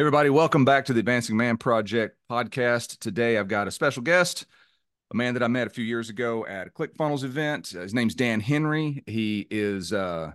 Everybody, welcome back to the Advancing Man Project podcast. Today, I've got a special guest, a man that I met a few years ago at a ClickFunnels event. His name's Dan Henry. He is uh,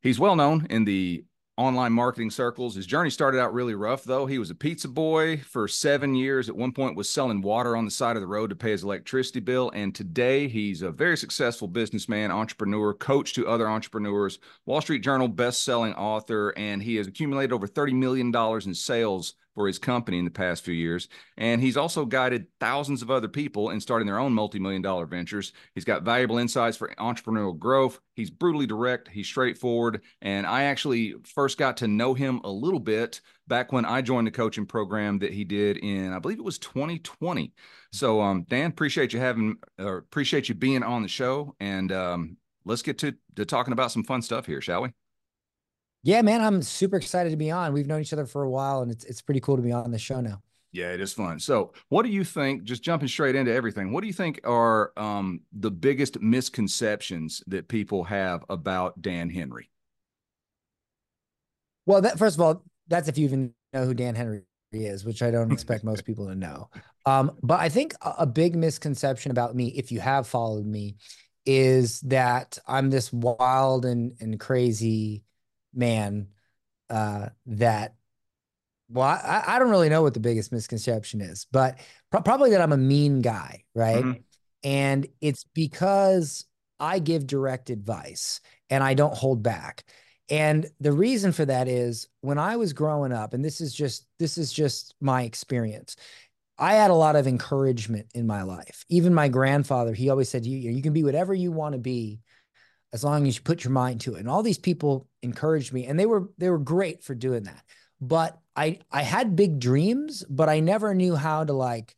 he's well known in the online marketing circles. His journey started out really rough, though. He was a pizza boy for seven years. At one point, was selling water on the side of the road to pay his electricity bill. And today, he's a very successful businessman, entrepreneur, coach to other entrepreneurs, Wall Street Journal best-selling author, and he has accumulated over thirty million dollars in sales for his company in the past few years. And he's also guided thousands of other people in starting their own multi million dollar ventures. He's got valuable insights for entrepreneurial growth. He's brutally direct, he's straightforward. And I actually first got to know him a little bit back when I joined the coaching program that he did in, I believe it was 2020. So, um, Dan, appreciate you having, or appreciate you being on the show. And um, let's get to, to talking about some fun stuff here, shall we? Yeah, man, I'm super excited to be on. We've known each other for a while, and it's it's pretty cool to be on the show now. Yeah, it is fun. So, what do you think? Just jumping straight into everything, what do you think are um, the biggest misconceptions that people have about Dan Henry? Well, that first of all, that's if you even know who Dan Henry is, which I don't expect most people to know. Um, but I think a big misconception about me, if you have followed me, is that I'm this wild and and crazy man uh, that well I, I don't really know what the biggest misconception is but pro- probably that i'm a mean guy right? Mm-hmm. and it's because i give direct advice and i don't hold back. And the reason for that is when i was growing up and this is just this is just my experience i had a lot of encouragement in my life. Even my grandfather he always said you, you can be whatever you want to be as long as you put your mind to it. And all these people encouraged me and they were they were great for doing that. But I I had big dreams, but I never knew how to like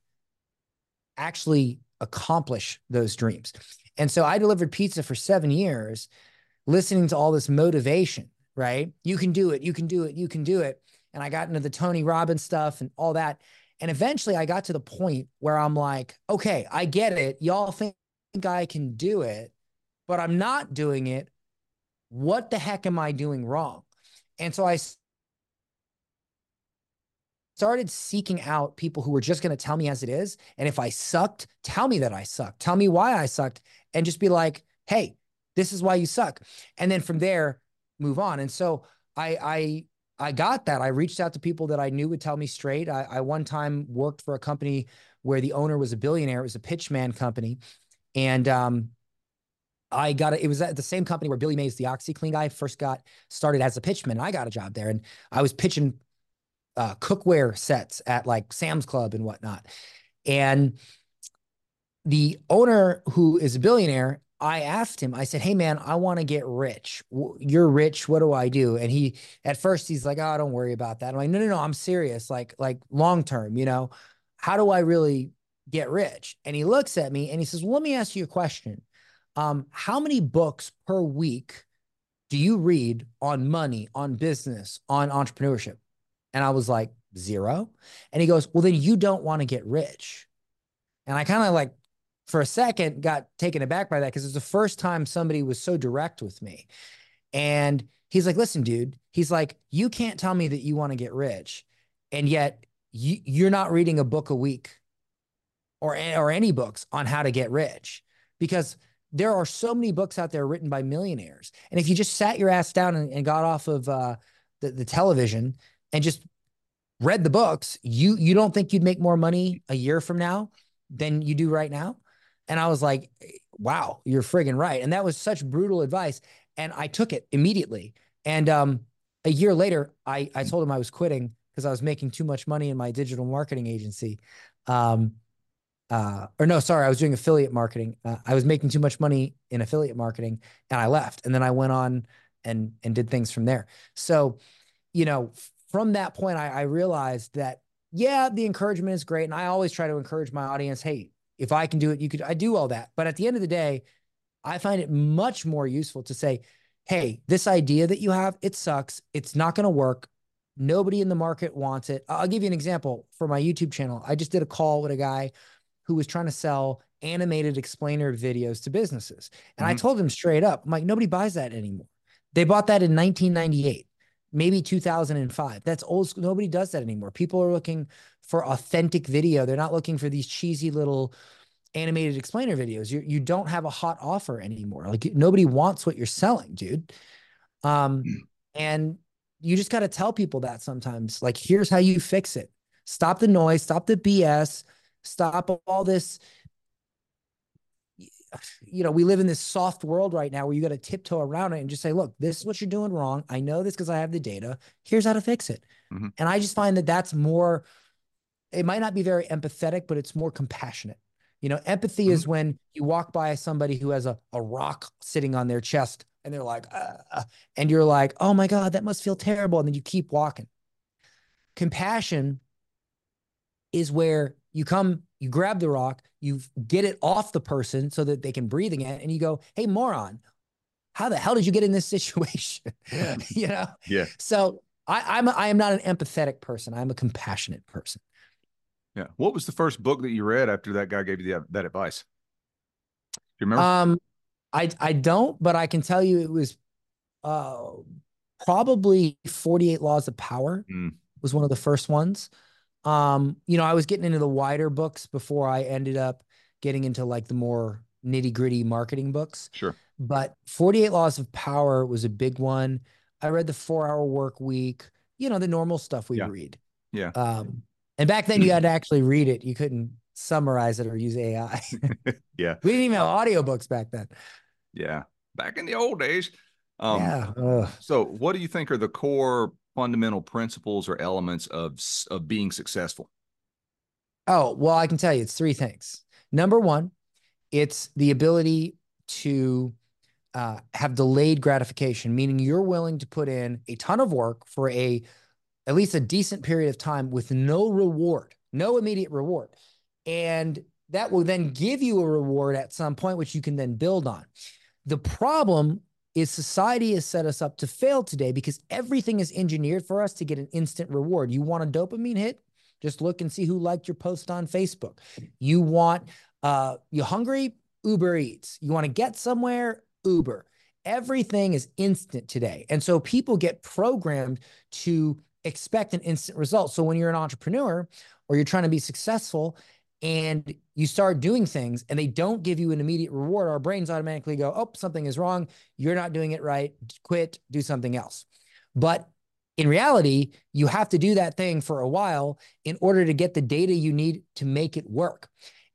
actually accomplish those dreams. And so I delivered pizza for 7 years listening to all this motivation, right? You can do it, you can do it, you can do it. And I got into the Tony Robbins stuff and all that. And eventually I got to the point where I'm like, okay, I get it. Y'all think I can do it but I'm not doing it. What the heck am I doing wrong? And so I started seeking out people who were just going to tell me as it is. And if I sucked, tell me that I sucked. Tell me why I sucked and just be like, hey, this is why you suck. And then from there, move on. And so I, I, I got that. I reached out to people that I knew would tell me straight. I, I one time worked for a company where the owner was a billionaire. It was a pitchman company. And um, I got it. It was at the same company where Billy Mays, the OxiClean guy, first got started as a pitchman. I got a job there, and I was pitching uh, cookware sets at like Sam's Club and whatnot. And the owner, who is a billionaire, I asked him. I said, "Hey, man, I want to get rich. You're rich. What do I do?" And he, at first, he's like, "Oh, don't worry about that." I'm like, "No, no, no. I'm serious. Like, like long term. You know, how do I really get rich?" And he looks at me and he says, well, "Let me ask you a question." Um, how many books per week do you read on money, on business, on entrepreneurship? And I was like, zero. And he goes, well, then you don't want to get rich. And I kind of like, for a second, got taken aback by that because it's the first time somebody was so direct with me. And he's like, listen, dude, he's like, you can't tell me that you want to get rich. And yet you, you're not reading a book a week or, or any books on how to get rich because there are so many books out there written by millionaires. And if you just sat your ass down and, and got off of uh, the, the television and just read the books, you you don't think you'd make more money a year from now than you do right now? And I was like, wow, you're friggin' right. And that was such brutal advice. And I took it immediately. And um, a year later, I, I told him I was quitting because I was making too much money in my digital marketing agency. Um, uh, or no, sorry, I was doing affiliate marketing. Uh, I was making too much money in affiliate marketing, and I left. And then I went on and and did things from there. So, you know, from that point, I, I realized that yeah, the encouragement is great, and I always try to encourage my audience. Hey, if I can do it, you could. I do all that, but at the end of the day, I find it much more useful to say, hey, this idea that you have, it sucks. It's not going to work. Nobody in the market wants it. I'll give you an example for my YouTube channel. I just did a call with a guy who was trying to sell animated explainer videos to businesses. And mm-hmm. I told him straight up, I'm like, nobody buys that anymore. They bought that in 1998. maybe 2005. That's old school. Nobody does that anymore. People are looking for authentic video. They're not looking for these cheesy little animated explainer videos. You you don't have a hot offer anymore. Like nobody wants what you're selling, dude. Um, hmm. and you just got to tell people that sometimes. Like, here's how you fix it. Stop the noise. Stop the BS. Stop all this. You know, we live in this soft world right now where you got to tiptoe around it and just say, look, this is what you're doing wrong. I know this because I have the data. Here's how to fix it. Mm-hmm. And I just find that that's more, it might not be very empathetic, but it's more compassionate. You know, empathy mm-hmm. is when you walk by somebody who has a, a rock sitting on their chest and they're like, uh, and you're like, oh my God, that must feel terrible. And then you keep walking. Compassion is where you come, you grab the rock, you get it off the person so that they can breathe again. And you go, hey, moron, how the hell did you get in this situation? you know? Yeah. So I, I'm, a, I am not an empathetic person. I'm a compassionate person. Yeah. What was the first book that you read after that guy gave you the, that advice? Do you remember? Um, I I don't, but I can tell you it was uh probably 48 Laws of Power mm. was one of the first ones. Um, you know, I was getting into the wider books before I ended up getting into like the more nitty gritty marketing books. Sure. But 48 Laws of Power was a big one. I read the four hour work week, you know, the normal stuff we yeah. read. Yeah. Um, and back then you had to actually read it. You couldn't summarize it or use AI. yeah. We didn't even have audiobooks back then. Yeah. Back in the old days. Um, yeah. Ugh. So what do you think are the core fundamental principles or elements of, of being successful? Oh, well, I can tell you it's three things. Number one, it's the ability to uh, have delayed gratification, meaning you're willing to put in a ton of work for a at least a decent period of time with no reward, no immediate reward. And that will then give you a reward at some point, which you can then build on. The problem is society has set us up to fail today because everything is engineered for us to get an instant reward. You want a dopamine hit? Just look and see who liked your post on Facebook. You want, uh, you hungry? Uber Eats. You want to get somewhere? Uber. Everything is instant today. And so people get programmed to expect an instant result. So when you're an entrepreneur or you're trying to be successful and you start doing things and they don't give you an immediate reward, our brains automatically go, oh, something is wrong. You're not doing it right. Quit, do something else. But in reality, you have to do that thing for a while in order to get the data you need to make it work.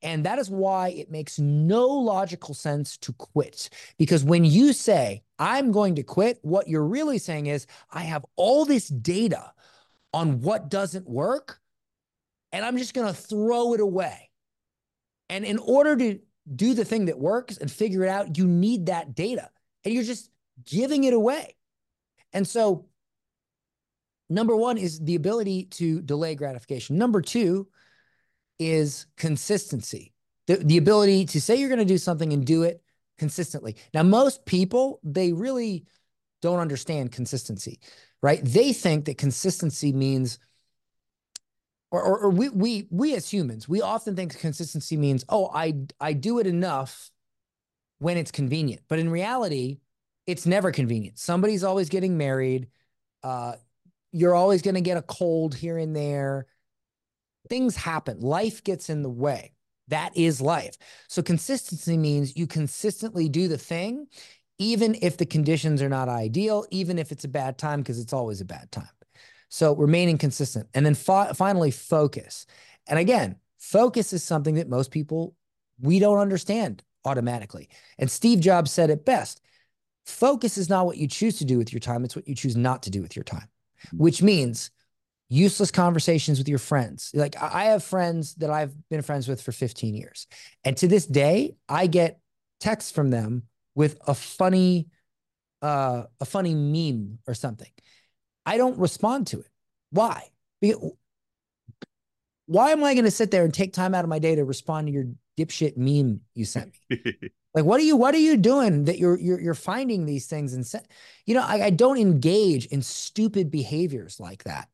And that is why it makes no logical sense to quit. Because when you say, I'm going to quit, what you're really saying is, I have all this data on what doesn't work, and I'm just going to throw it away. And in order to do the thing that works and figure it out, you need that data, and you're just giving it away. And so, number one is the ability to delay gratification. Number two is consistency, the, the ability to say you're going to do something and do it consistently. Now, most people, they really don't understand consistency right? They think that consistency means, or, or, or, we we we as humans, we often think consistency means, oh, I I do it enough when it's convenient. But in reality, it's never convenient. Somebody's always getting married. Uh, you're always going to get a cold here and there. Things happen. Life gets in the way. That is life. So consistency means you consistently do the thing even if the conditions are not ideal, even if it's a bad time, because it's always a bad time. So remaining consistent. And then fi- finally, focus. And again, focus is something that most people, we don't understand automatically. And Steve Jobs said it best focus is not what you choose to do with your time, it's what you choose not to do with your time, which means useless conversations with your friends. Like I have friends that I've been friends with for 15 years. And to this day, I get texts from them with a funny uh a funny meme or something i don't respond to it. Why? Because why am i going to sit there and take time out of my day to respond to your dipshit meme you sent me? Like what are you what are you doing that you're you're, you're finding these things and se- you know I, I don't engage in stupid behaviors like that.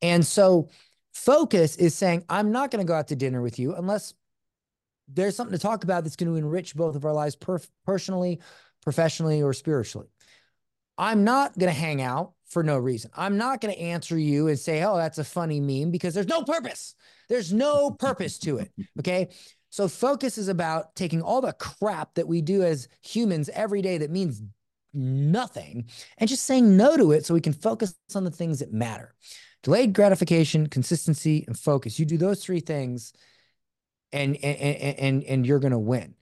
And so focus is saying i'm not going to go out to dinner with you unless there's something to talk about that's going to enrich both of our lives per- personally, professionally, or spiritually. I'm not going to hang out for no reason. I'm not going to answer you and say, oh, that's a funny meme because there's no purpose. There's no purpose to it. Okay. So focus is about taking all the crap that we do as humans every day that means nothing and just saying no to it so we can focus on the things that matter. Delayed gratification, consistency, and focus. You do those three things and and and and you're going to win.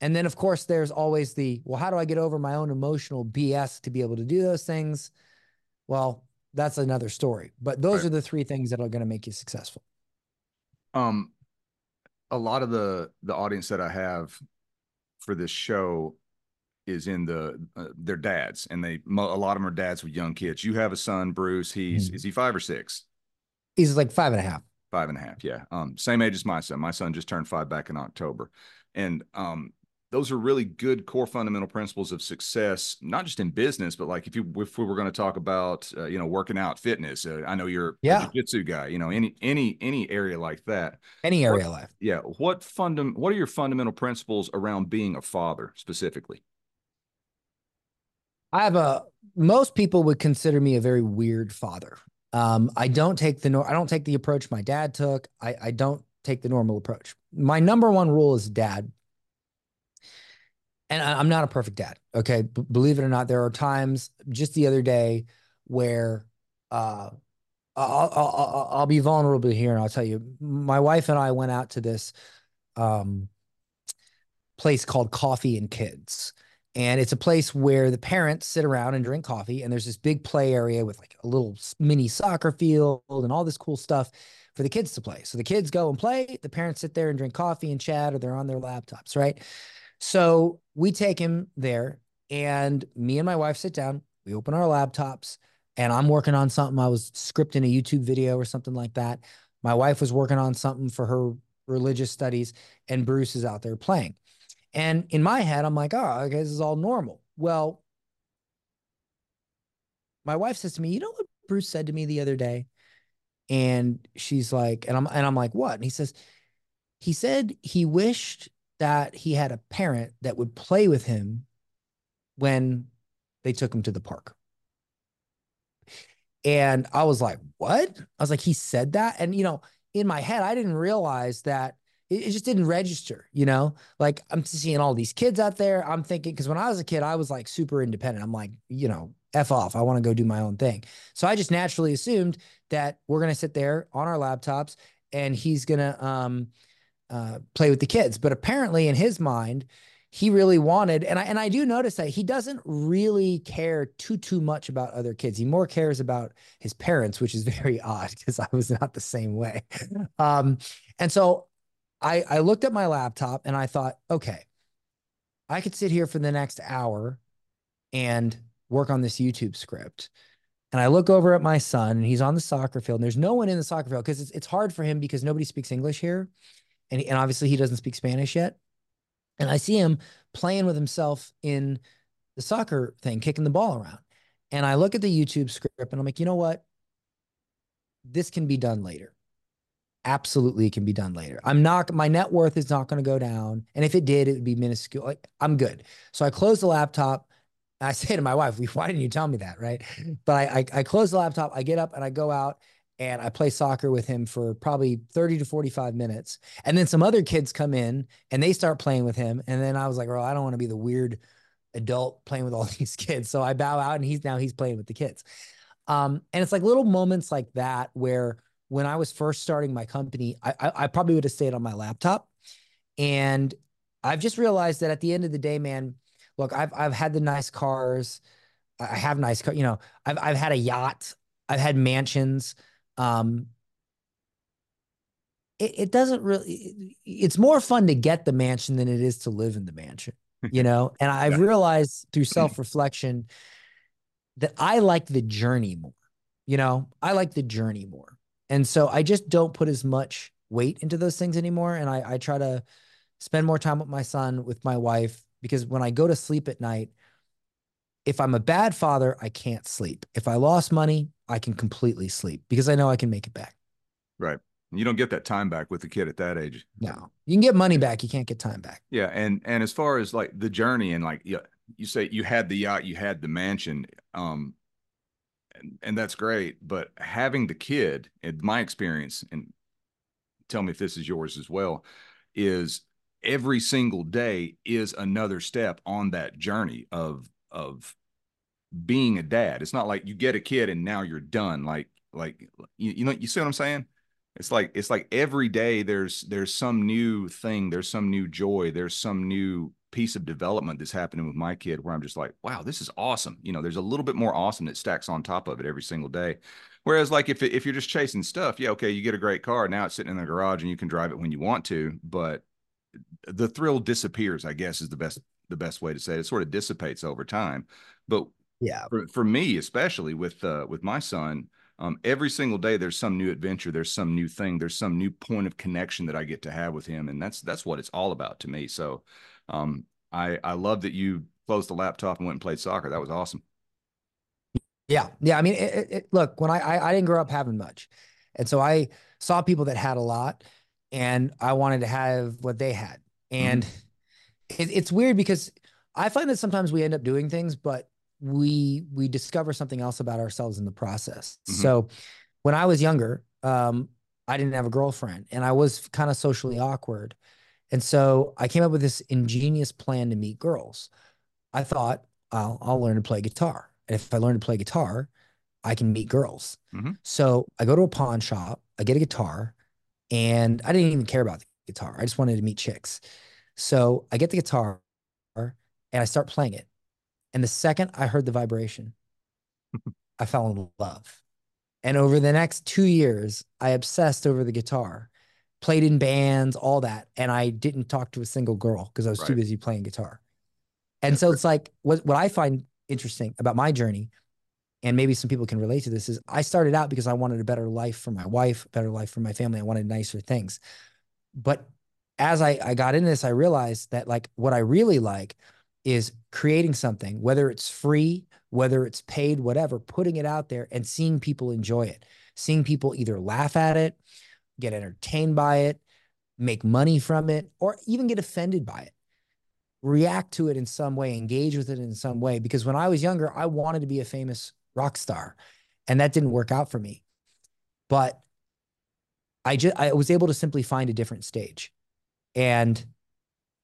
And then of course there's always the well how do I get over my own emotional BS to be able to do those things? Well, that's another story. But those right. are the three things that are going to make you successful. Um a lot of the the audience that I have for this show is in the uh, their dads and they a lot of them are dads with young kids you have a son bruce he's mm-hmm. is he five or six he's like five and a half five and a half yeah um same age as my son my son just turned five back in october and um those are really good core fundamental principles of success not just in business but like if you if we were going to talk about uh, you know working out fitness uh, i know you're yeah. a jiu-jitsu guy you know any any any area like that any area what, life yeah what fundam what are your fundamental principles around being a father specifically I have a most people would consider me a very weird father. Um, I don't take the I don't take the approach my dad took. I, I don't take the normal approach. My number one rule is dad. And I, am not a perfect dad. Okay. B- believe it or not, there are times just the other day where uh, I'll, I'll, I'll be vulnerable here and I'll tell you, my wife and I went out to this um, place called Coffee and Kids and it's a place where the parents sit around and drink coffee and there's this big play area with like a little mini soccer field and all this cool stuff for the kids to play so the kids go and play the parents sit there and drink coffee and chat or they're on their laptops right so we take him there and me and my wife sit down we open our laptops and i'm working on something i was scripting a youtube video or something like that my wife was working on something for her religious studies and bruce is out there playing and in my head, I'm like, oh, okay, this is all normal. Well, my wife says to me, you know what Bruce said to me the other day? And she's like, and I'm and I'm like, what? And he says, he said he wished that he had a parent that would play with him when they took him to the park. And I was like, what? I was like, he said that. And you know, in my head, I didn't realize that it, just didn't register, you know? Like I'm seeing all these kids out there. I'm thinking, because when I was a kid, I was like super independent. I'm like, you know, F off. I want to go do my own thing. So I just naturally assumed that we're going to sit there on our laptops and he's going to um, uh, play with the kids. But apparently, in his mind, he really wanted, and I and I do notice that he doesn't really care too too much about other kids. He more cares about his parents, which is very odd because I was not the same way. Um, and so I, I looked at my laptop and I thought, okay, I could sit here for the next hour and work on this YouTube script. And I look over at my son and he's on the soccer field and there's no one in the soccer field because it's, it's hard for him because nobody speaks English here. And, and obviously he doesn't speak Spanish yet. And I see him playing with himself in the soccer thing, kicking the ball around. And I look at the YouTube script and I'm like, you know what? This can be done later absolutely it can be done later. I'm not, my net worth is not going to go down. And if it did, it would be minuscule. Like, I'm good. So I close the laptop. I say to my wife, why didn't you tell me that? Right. But I, I, I close the laptop, I get up and I go out and I play soccer with him for probably 30 to 45 minutes. And then some other kids come in and they start playing with him. And then I was like, well, I don't want to be the weird adult playing with all these kids. So I bow out and he's now he's playing with the kids. Um, and it's like little moments like that where when I was first starting my company, I, I, I probably would have stayed on my laptop. And I've just realized that at the end of the day, man, look, I've I've had the nice cars. I have nice car, you know, I've I've had a yacht, I've had mansions. Um it, it doesn't really it's more fun to get the mansion than it is to live in the mansion, you know? And I've yeah. realized through self-reflection that I like the journey more. You know, I like the journey more. And so I just don't put as much weight into those things anymore. And I, I try to spend more time with my son, with my wife, because when I go to sleep at night, if I'm a bad father, I can't sleep. If I lost money, I can completely sleep because I know I can make it back. Right. You don't get that time back with the kid at that age. No, you can get money back. You can't get time back. Yeah. And, and as far as like the journey and like, yeah, you say you had the yacht, you had the mansion. Um, and, and that's great. But having the kid, in my experience, and tell me if this is yours as well, is every single day is another step on that journey of of being a dad. It's not like you get a kid and now you're done. Like like you, you know you see what I'm saying? It's like it's like every day there's there's some new thing, there's some new joy, there's some new piece of development that's happening with my kid where I'm just like, wow, this is awesome. You know, there's a little bit more awesome that stacks on top of it every single day. Whereas like if if you're just chasing stuff, yeah, okay, you get a great car, now it's sitting in the garage and you can drive it when you want to, but the thrill disappears, I guess is the best the best way to say it. It sort of dissipates over time. But yeah, for, for me, especially with uh with my son, um, every single day there's some new adventure there's some new thing there's some new point of connection that i get to have with him and that's that's what it's all about to me so um, i i love that you closed the laptop and went and played soccer that was awesome yeah yeah i mean it, it, look when I, I i didn't grow up having much and so i saw people that had a lot and i wanted to have what they had and mm-hmm. it, it's weird because i find that sometimes we end up doing things but we we discover something else about ourselves in the process. Mm-hmm. So when I was younger, um, I didn't have a girlfriend and I was kind of socially awkward. And so I came up with this ingenious plan to meet girls. I thought, I'll, I'll learn to play guitar. And if I learn to play guitar, I can meet girls. Mm-hmm. So I go to a pawn shop, I get a guitar, and I didn't even care about the guitar. I just wanted to meet chicks. So I get the guitar and I start playing it. And the second I heard the vibration, I fell in love. And over the next two years, I obsessed over the guitar, played in bands, all that. And I didn't talk to a single girl because I was right. too busy playing guitar. And so it's like what, what I find interesting about my journey, and maybe some people can relate to this, is I started out because I wanted a better life for my wife, better life for my family. I wanted nicer things. But as I, I got into this, I realized that like what I really like is creating something, whether it's free, whether it's paid, whatever, putting it out there and seeing people enjoy it, seeing people either laugh at it, get entertained by it, make money from it, or even get offended by it. React to it in some way, engage with it in some way. Because when I was younger, I wanted to be a famous rock star, and that didn't work out for me. But I just I was able to simply find a different stage. And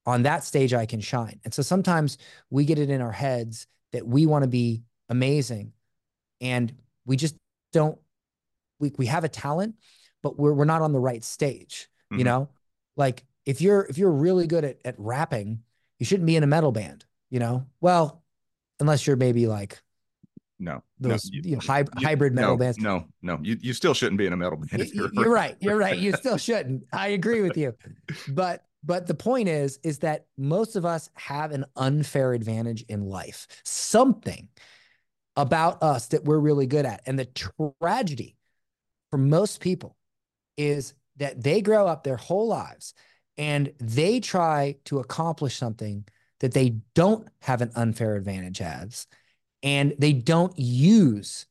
on that stage I can shine. And so sometimes we get it in our heads that we want to be amazing and we just don't we we have a talent but we're we're not on the right stage, mm-hmm. you know? Like if you're if you're really good at at rapping, you shouldn't be in a metal band, you know? Well, unless you're maybe like no those no, you, you know, hy- you, hybrid metal no, bands no no you, you still shouldn't be in a metal band you, you're right you're right you still shouldn't i agree with you but but the point is, is that most of us have an unfair advantage in life, something about us that we're really good at. And the tragedy for most people is that they grow up their whole lives and they try to accomplish something that they don't have an unfair advantage as, and they don't use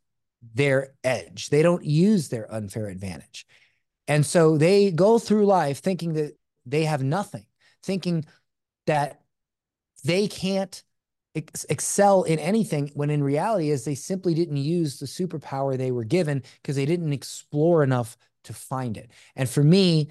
their edge. They don't use their unfair advantage. And so they go through life thinking that they have nothing, thinking that they can't ex- excel in anything when in reality is they simply didn't use the superpower they were given because they didn't explore enough to find it. And for me,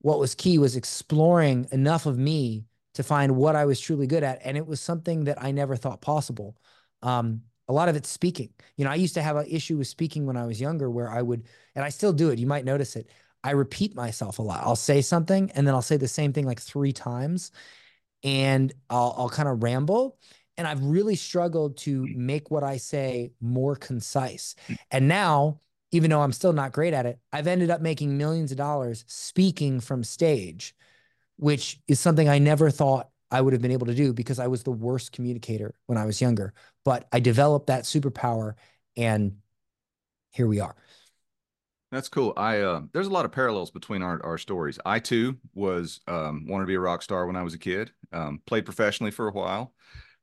what was key was exploring enough of me to find what I was truly good at. And it was something that I never thought possible. Um, a lot of it's speaking. You know, I used to have an issue with speaking when I was younger where I would, and I still do it. You might notice it. I repeat myself a lot. I'll say something and then I'll say the same thing like three times and I'll, I'll kind of ramble. And I've really struggled to make what I say more concise. And now, even though I'm still not great at it, I've ended up making millions of dollars speaking from stage, which is something I never thought I would have been able to do because I was the worst communicator when I was younger. But I developed that superpower and here we are. That's cool. I uh, there's a lot of parallels between our, our stories. I too was um, wanted to be a rock star when I was a kid. Um, played professionally for a while,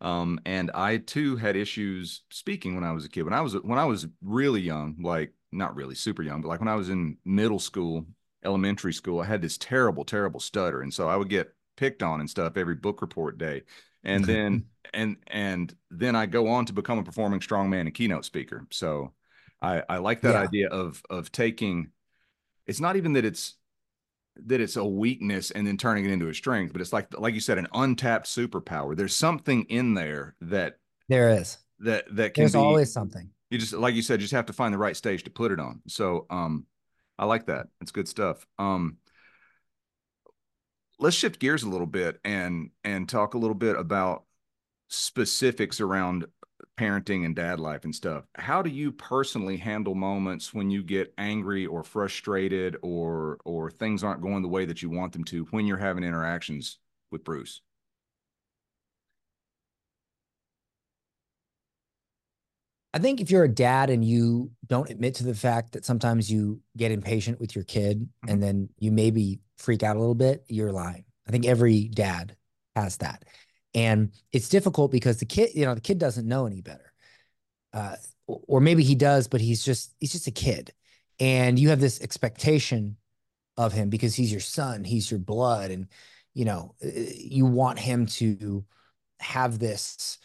um, and I too had issues speaking when I was a kid. When I was when I was really young, like not really super young, but like when I was in middle school, elementary school, I had this terrible, terrible stutter, and so I would get picked on and stuff every book report day. And then and and then I go on to become a performing strongman and keynote speaker. So I, I like that Yeah. idea of of taking it's not even that it's that it's a weakness and then turning it into a strength, but it's like like you said, an untapped superpower. There's something in there that There is. that that can There's be always something. you just like you said, just have to find the right stage to put it on. So um I like that. It's good stuff. Um let's shift gears a little bit and and talk a little bit about specifics around parenting and dad life and stuff. How do you personally handle moments when you get angry or frustrated or or things aren't going the way that you want them to when you're having interactions with Bruce? I think if you're a dad and you don't admit to the fact that sometimes you get impatient with your kid Mhm. and then you maybe freak out a little bit, you're lying. I think every dad has that. And it's difficult because the kid, you know, the kid doesn't know any better. Uh, or maybe he does, but he's just he's just a kid. And you have this expectation of him because he's your son, he's your blood and you know, uh, you want him to have this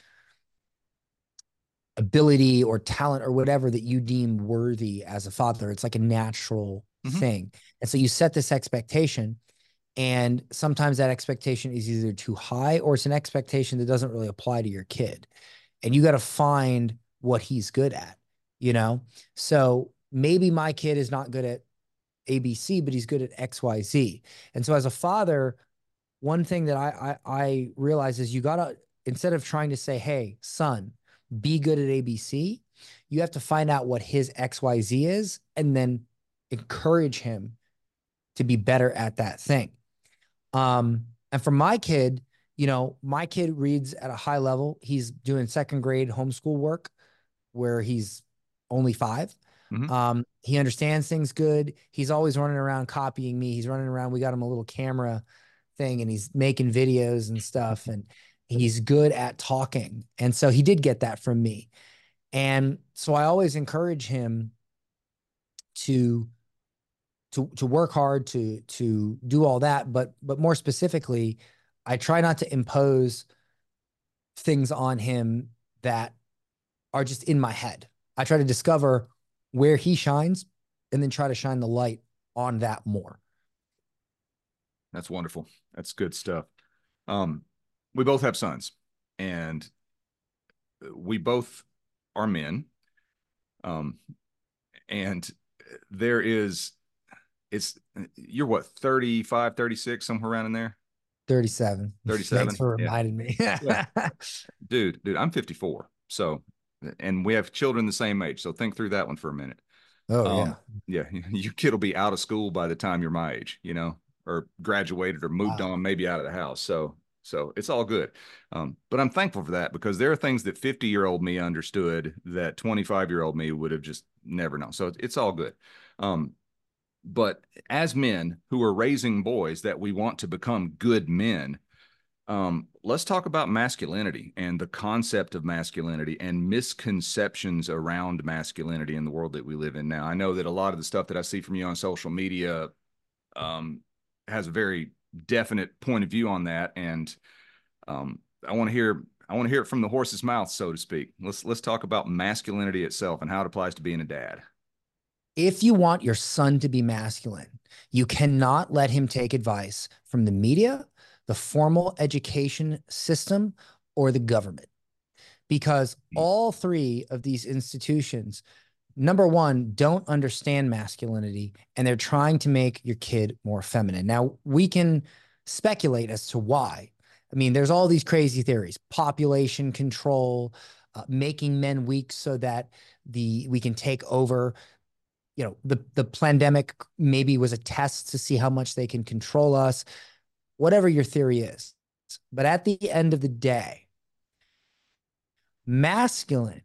ability or talent or whatever that you deem worthy as a father. It's like a natural Mhm. thing. And so you set this expectation, and sometimes that expectation is either too high or it's an expectation that doesn't really apply to your kid. And you got to find what he's good at, you know? So maybe my kid is not good at ABC, but he's good at XYZ. And so as a father, one thing that I I, I realize is you gotta instead of trying to say, hey, son, be good at ABC, you have to find out what his XYZ is and then encourage him to be better at that thing. Um, and for my kid, you know, my kid reads at a high level. He's doing second grade homeschool work where he's only 5 Mhm. Um, he understands things good. He's always running around copying me. He's running around. We got him a little camera thing and he's making videos and stuff. And he's good at talking. And so he did get that from me. And so I always encourage him to to to work hard to to do all that but but more specifically I try not to impose things on him that are just in my head. I try to discover where he shines and then try to shine the light on that more. That's wonderful. That's good stuff. Um, we both have sons, and we both are men. Um, and there is, it's, you're what, 35, 36, somewhere around in there? 37. 37, Thanks for yeah. me. Yeah. Dude, dude, I'm 54. So, and we have children the same age. So think through that one for a minute. oh Um, yeah. yeah, your kid will be out of school by the time you're my age, you know, or graduated or moved Wow. on, maybe out of the house. So, so it's all good. Um, but I'm thankful for that because there are things that 50 year old me understood that 25 year old me would have just never known. So it's, it's all good. Um, but as men who are raising boys that we want to become good men, um, let's talk about masculinity and the concept of masculinity and misconceptions around masculinity in the world that we live in now. I know that a lot of the stuff that I see from you on social media um, has a very definite point of view on that, and um, I want to hear I want to hear it from the horse's mouth, so to speak. Let's let's talk about masculinity itself and how it applies to being a dad. If you want your son to be masculine, you cannot let him take advice from the media, the formal education system, or the government. Because Hmm. all three of these institutions, number one, don't understand masculinity and they're trying to make your kid more feminine. Now, we can speculate as to why. I mean, there's all these crazy theories population control, uh, making men weak so that the we can take over you know the the pandemic maybe was a test to see how much they can control us whatever your theory is. But at the end of the day masculine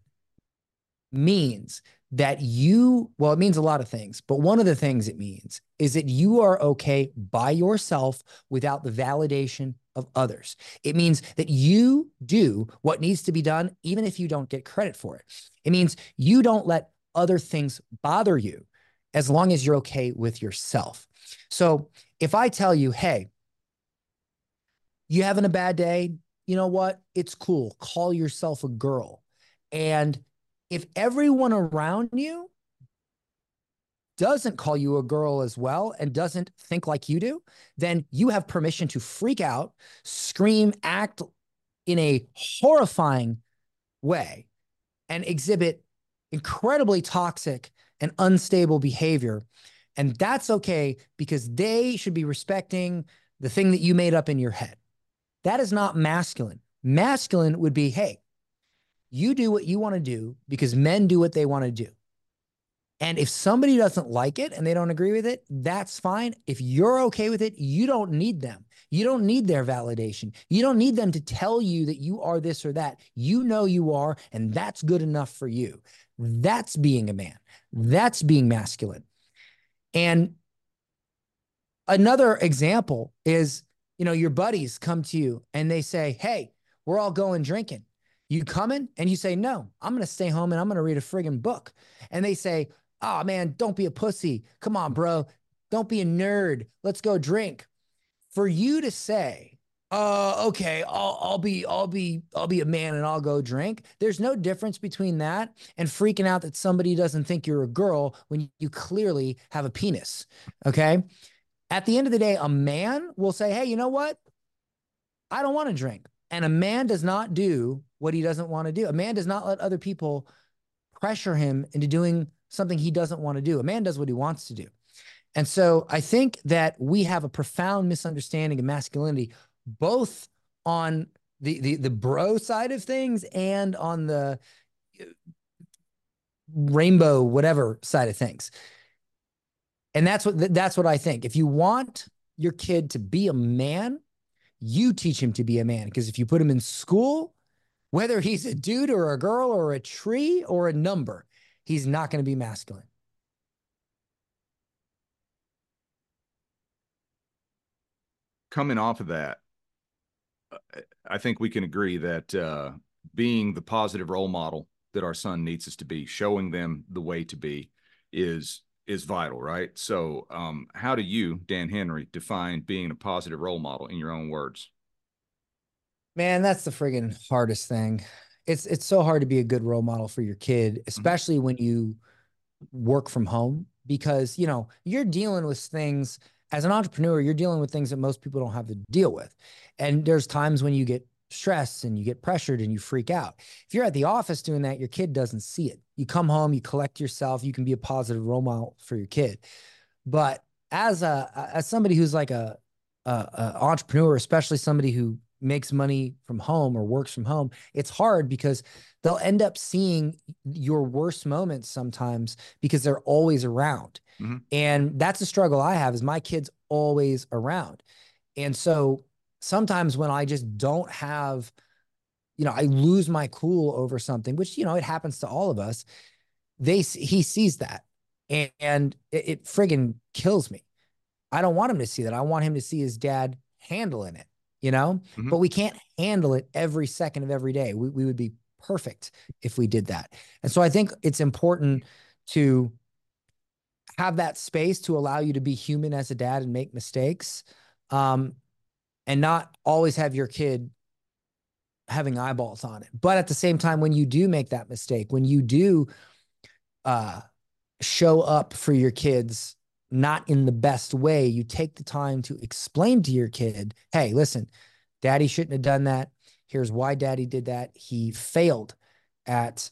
means that you well it means a lot of things but one of the things it means is that you are okay by yourself without the validation of others. It means that you do what needs to be done even if you don't get credit for it. It means you don't let other things bother you as long as you're okay with yourself. So if I tell you, hey, you having a bad day, you know what? It's cool. Call yourself a girl. And if everyone around you doesn't call you a girl as well and doesn't think like you do, then you have permission to freak out, scream, act in a horrifying way, and exhibit incredibly toxic and unstable behavior. And that's okay because they should be respecting the thing that you made up in your head. That is not masculine. Masculine would be, hey, you do what you want to do because men do what they want to do. And if somebody doesn't like it and they don't agree with it, that's fine. If you're okay with it, you don't need them. You don't need their validation. You don't need them to tell you that you are this or that. You know you are, and that's good enough for you. That's being a man. That's being masculine. And another example is, you know, your buddies come to you and they say, Hey, we're all going drinking. You coming? And you say, No, I'm going to stay home and I'm going to read a friggin' book. And they say, oh man, don't be a pussy. Come on, bro. Don't be a nerd. Let's go drink. For you to say, uh, okay, I'll, I'll be, I'll be, I'll be a man and I'll go drink. There's no difference between that and freaking out that somebody doesn't think you're a girl when you clearly have a penis. Okay. At the end of the day, a man will say, Hey, you know what? I don't want to drink. And a man does not do what he doesn't want to do. A man does not let other people pressure him into doing something he doesn't want to do. A man does what he wants to do. And so I think that we have a profound misunderstanding of masculinity, both on the the, the bro side of things and on the uh, rainbow whatever side of things. And that's what that's what I think. If you want your kid to be a man, you teach him to be a man because if you put him in school, whether he's a dude or a girl or a tree or a number, he's not going to be masculine. Coming off of that, I think we can agree that uh, being the positive role model that our son needs us to be, showing them the way to be, is is vital, right? So, um, how do you, Dan Henry, define being a positive role model in your own words? Man, that's the friggin' hardest thing it's it's so hard to be a good role model for your kid, mm-hmm. especially mm-hmm. when you work from home because you know you're dealing with things as an entrepreneur you're dealing with things that most people don't have to deal with. And there's times when you get stressed and you get pressured and you freak out. If you're at the office doing that your kid doesn't see it. You come home you collect yourself you can be a positive role model for your kid. But as a as somebody who's like a, a, a entrepreneur especially somebody who makes money from home or works from home, it's hard because they'll end up seeing your worst moments sometimes because they're always around. Mm-hmm. And that's a struggle I have is my kids always around. And so sometimes when I just don't have, you know, I lose my cool over something, which, you know, it happens to all of us. They, he sees that and, and it, it friggin' kills me. I don't want him to see that. I want him to see his dad handling it you know, mm-hmm. but we can't handle it every second of every day. We, we would be perfect if we did that. And so I think it's important to have that space to allow you to be human as a dad and make mistakes um, and not always have your kid having eyeballs on it. But at the same time, when you do make that mistake, when you do uh, show up for your kids not in the best way, you take the time to explain to your kid, hey, listen, daddy shouldn't have done that. Here's why daddy did that. He failed at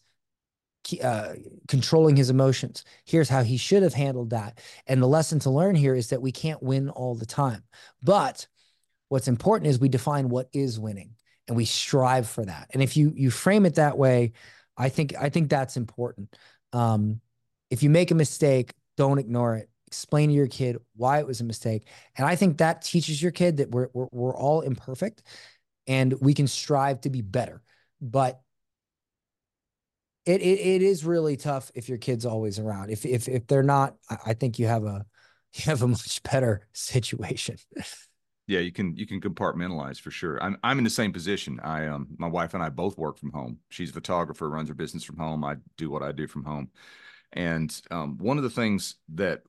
uh, controlling his emotions. Here's how he should have handled that. And the lesson to learn here is that we can't win all the time. But what's important is we define what is winning and we strive for that. And if you you frame it that way, I think I think that's important. Um, if you make a mistake, don't ignore it explain to your kid why it was a mistake. And I think that teaches your kid that we're, we're, we're all imperfect and we can strive to be better. But it, it, it is really tough if your kid's always around. If, if, if they're not, I think you have a, you have a much better situation. yeah, you can, you can compartmentalize for sure. I'm, I'm in the same position. I, um, my wife and I both work from home. She's a photographer, runs her business from home. I do what I do from home. And um, one of the things that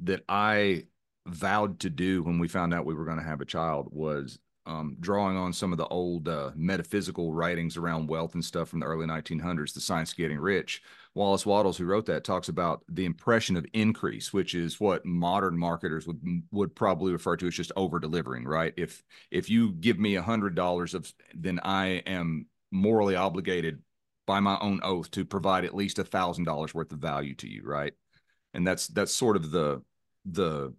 that I vowed to do when we found out we were going to have a child was um, drawing on some of the old uh, metaphysical writings around wealth and stuff from the early 1900s, the science of getting rich, Wallace Wattles, who wrote that, talks about the impression of increase, which is what modern marketers would would probably refer to as just over delivering, right? If if you give me a hundred dollars of, then I am morally obligated by my own oath to provide at least a thousand dollars worth of value to you, right? And that's that's sort of the the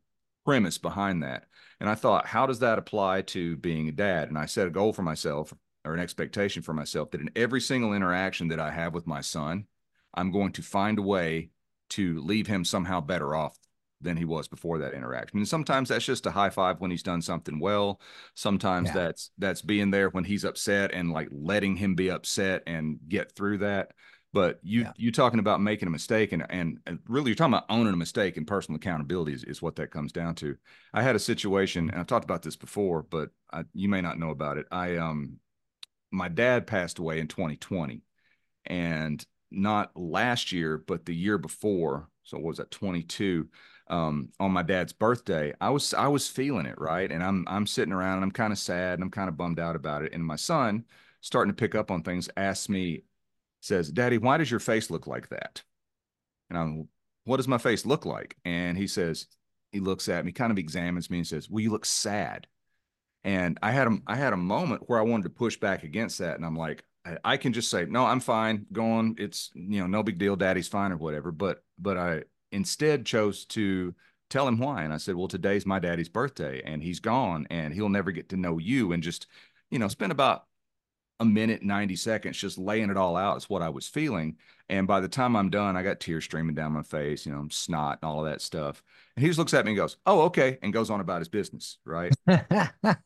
premise behind that. And I thought, how does that apply to being a dad? And I set a goal for myself or an expectation for myself that in every single interaction that I have with my son, I'm going to find a way to leave him somehow better off than he was before that interaction. And sometimes that's just a high five when he's done something well. Sometimes yeah. that's that's being there when he's upset and like letting him be upset and get through that. But you yeah. you talking about making a mistake and, and, and really you're talking about owning a mistake and personal accountability is, is what that comes down to. I had a situation and I've talked about this before, but I, you may not know about it. I um my dad passed away in 2020 and not last year but the year before so what was that 22 um, on my dad's birthday i was i was feeling it right and i'm i'm sitting around and i'm kind of sad and i'm kind of bummed out about it and my son starting to pick up on things asks me says daddy why does your face look like that and i'm what does my face look like and he says he looks at me kind of examines me and says well you look sad and I had a I had a moment where I wanted to push back against that, and I'm like, I, I can just say, no, I'm fine, going. It's you know, no big deal, daddy's fine or whatever. But but I instead chose to tell him why, and I said, well, today's my daddy's birthday, and he's gone, and he'll never get to know you, and just you know, spend about a minute 90 seconds just laying it all out is what I was feeling. And by the time I'm done, I got tears streaming down my face, you know, snot and all of that stuff. And he just looks at me and goes, "Oh, okay," and goes on about his business, right?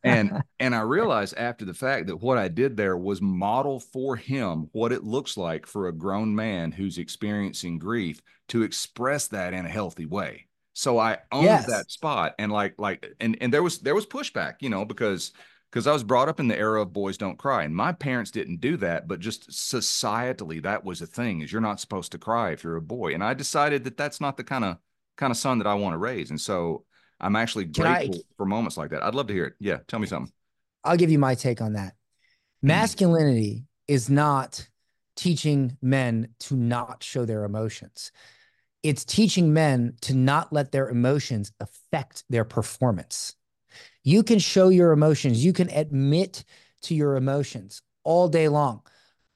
and and I realized after the fact that what I did there was model for him what it looks like for a grown man who's experiencing grief to express that in a healthy way. So I owned yes. that spot and like like and and there was there was pushback, you know, because because I was brought up in the era of boys don't cry. And my parents didn't do that, but just societally, that was a thing is you're not supposed to cry if you're a boy. And I decided that that's not the kind of kind of son that I want to raise. And so I'm actually grateful I, for moments like that. I'd love to hear it. Yeah. Tell me something. I'll give you my take on that. Mm-hmm. Masculinity is not teaching men to not show their emotions. It's teaching men to not let their emotions affect their performance. You can show your emotions, you can admit to your emotions all day long.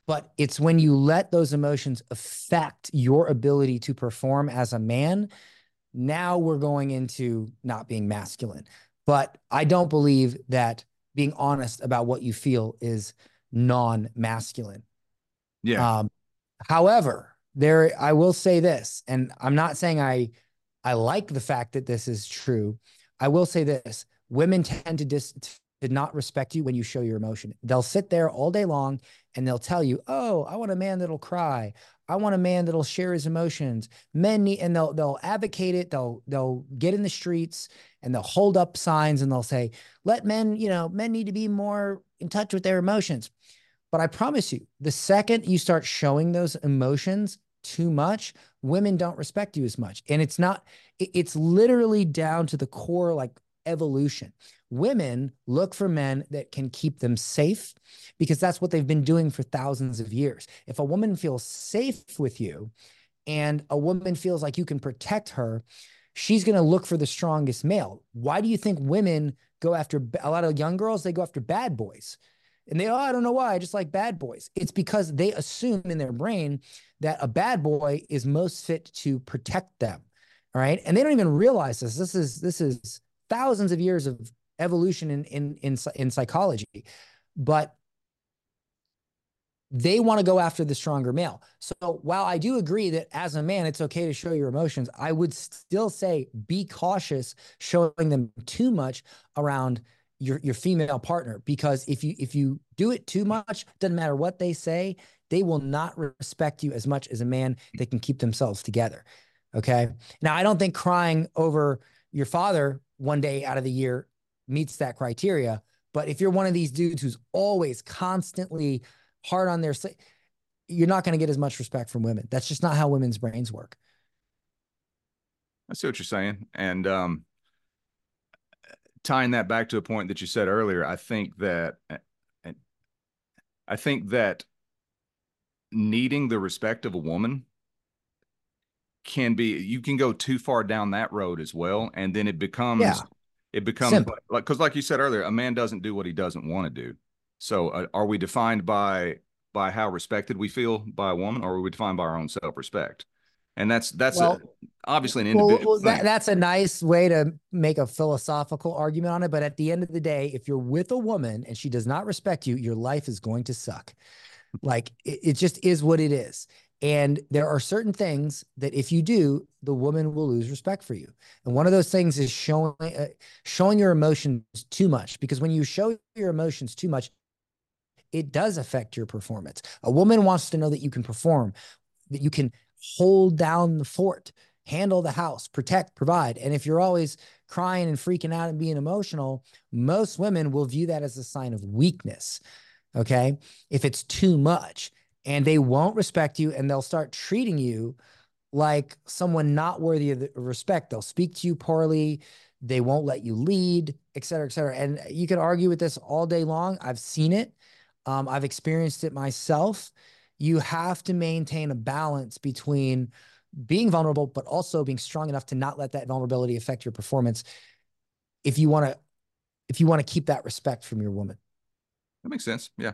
But it's when you let those emotions affect your ability to perform as a man. Now we're going into not being masculine. But I don't believe that being honest about what you feel is non masculine. Yeah. Um, however, there, I will say this, and I'm not saying I, I like the fact that this is true. I will say this women tend to dis to not respect you when you show your emotion. They'll sit there all day long and they'll tell you, "Oh, I want a man that'll cry. I want a man that'll share his emotions." Men need, and they'll they'll advocate it. They'll they'll get in the streets and they'll hold up signs and they'll say, "Let men, you know, men need to be more in touch with their emotions." But I promise you, the second you start showing those emotions too much, women don't respect you as much. And it's not, it's literally down to the core, like evolution. Women look for men that can keep them safe because that's what they've been doing for thousands of years. If a woman feels safe with you and a woman feels like you can protect her, she's going to look for the strongest male. Why do you think women go after a lot of young girls? They go after bad boys. And they, oh, I don't know why. I just like bad boys. It's because they assume in their brain that a bad boy is most fit to protect them. All right. And they don't even realize this. This is, this is thousands of years of evolution in in in, in psychology, but they want to go after the stronger male. So while I do agree that as a man, it's okay to show your emotions, I would still say be cautious showing them too much around your, your female partner, because if you, if you do it too much, doesn't matter what they say, they will not respect you as much as a man that can keep themselves together. Okay. Now, I don't think crying over your father one day out of the year meets that criteria. But if you're one of these dudes who's always constantly hard on their, you're not going to get as much respect from women. That's just not how women's brains work. I see what you're saying. And um, tying that back to a point that you said earlier, I think that, I think that needing the respect of a woman can be you can go too far down that road as well and then it becomes Yeah. it becomes Simple. like because like you said earlier a man doesn't do what he doesn't want to do so uh, are we defined by by how respected we feel by a woman or are we defined by our own self-respect and that's that's a, obviously an Well, individual well, that, that's a nice way to make a philosophical argument on it. But at the end of the day, if you're with a woman and she does not respect you, your life is going to suck. Like it, it just is what it is. And there are certain things that if you do, the woman will lose respect for you. And one of those things is showing uh, showing your emotions too much. Because when you show your emotions too much, it does affect your performance. A woman wants to know that you can perform, that you can hold down the fort, handle the house, protect, provide. And if you're always crying and freaking out and being emotional, most women will view that as a sign of weakness. Okay. If it's too much and they won't respect you and they'll start treating you like someone not worthy of respect, they'll speak to you poorly. They won't let you lead, et cetera, et cetera. And you can argue with this all day long. I've seen it. Um, I've experienced it myself. You have to maintain a balance between being vulnerable, but also being strong enough to not let that vulnerability affect your performance. If you want to, if you want to keep that respect from your woman. that makes sense yeah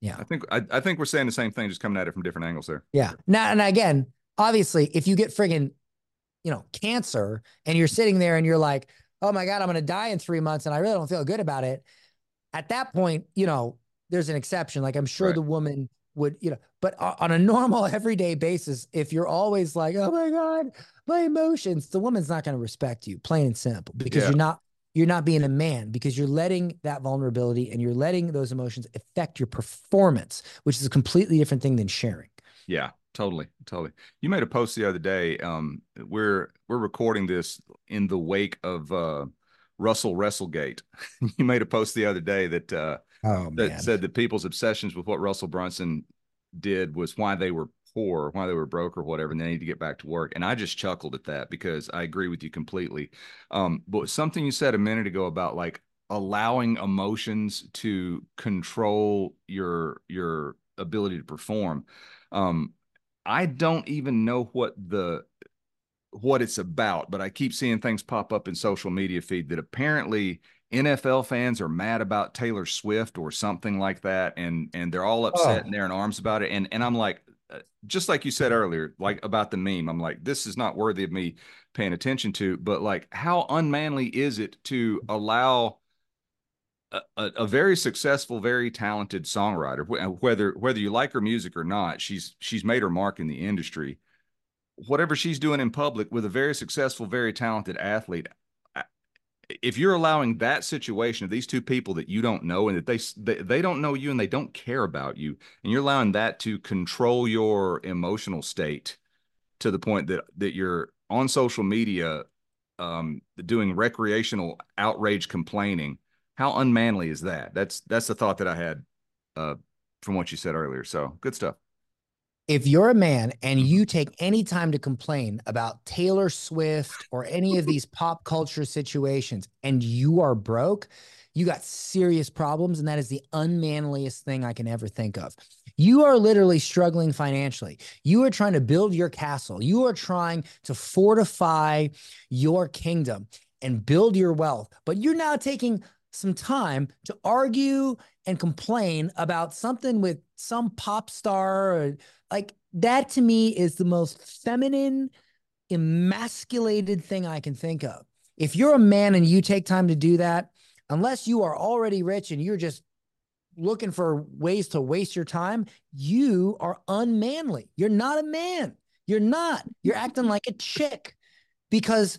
Yeah. i think I, I think we're saying the same thing just coming at it from different angles there Yeah. Now, and again, obviously, if you get friggin', you know, cancer and you're sitting there and you're like, oh my God, I'm going to die in three months and I really don't feel good about it. At that point, you know, there's an exception. Like I'm sure Right. the woman would, you know, but on a normal everyday basis, if you're always like, oh my God, my emotions, the woman's not going to respect you, plain and simple, because Yeah. you're not. You're not being a man because you're letting that vulnerability and you're letting those emotions affect your performance, which is a completely different thing than sharing. Yeah, totally, totally. You made a post the other day. Um, we're we're recording this in the wake of uh, Russell Wrestlegate. you made a post the other day that uh, Oh that said that people's obsessions with what Russell Brunson did was why they were poor, why they were broke or whatever, and they need to get back to work. And I just chuckled at that because I agree with you completely. Um, but something you said a minute ago about like allowing emotions to control your your ability to perform. Um, I don't even know what the what it's about, but I keep seeing things pop up in social media feed that apparently NFL fans are mad about Taylor Swift or something like that, and and they're all upset Oh. and they're in arms about it. And and I'm like, just like you said earlier, like about the meme, I'm like, this is not worthy of me paying attention to. But like, how unmanly is it to allow a, a, very successful, very talented songwriter, uh, whether whether you like her music or not, she's she's made her mark in the industry. Whatever she's doing in public with a very successful, very talented athlete, if you're allowing that situation of these two people that you don't know and that they they, they don't know you and they don't care about you, and you're allowing that to control your emotional state to the point that that you're on social media um, doing recreational outrage complaining how unmanly is that? That's that's the thought that I had uh, from what you said earlier. So good stuff. If you're a man and Mhm. you take any time to complain about Taylor Swift or any of these pop culture situations and you are broke, you got serious problems. And that is the unmanliest thing I can ever think of. You are literally struggling financially. You are trying to build your castle. You are trying to fortify your kingdom and build your wealth. But you're now taking some time to argue and complain about something with some pop star or like that to me is the most feminine emasculated thing i can think of. If you're a man and you take time to do that unless you are already rich and you're just looking for ways to waste your time you are unmanly. You're not a man. You're not. You're mm-hmm. acting like a chick because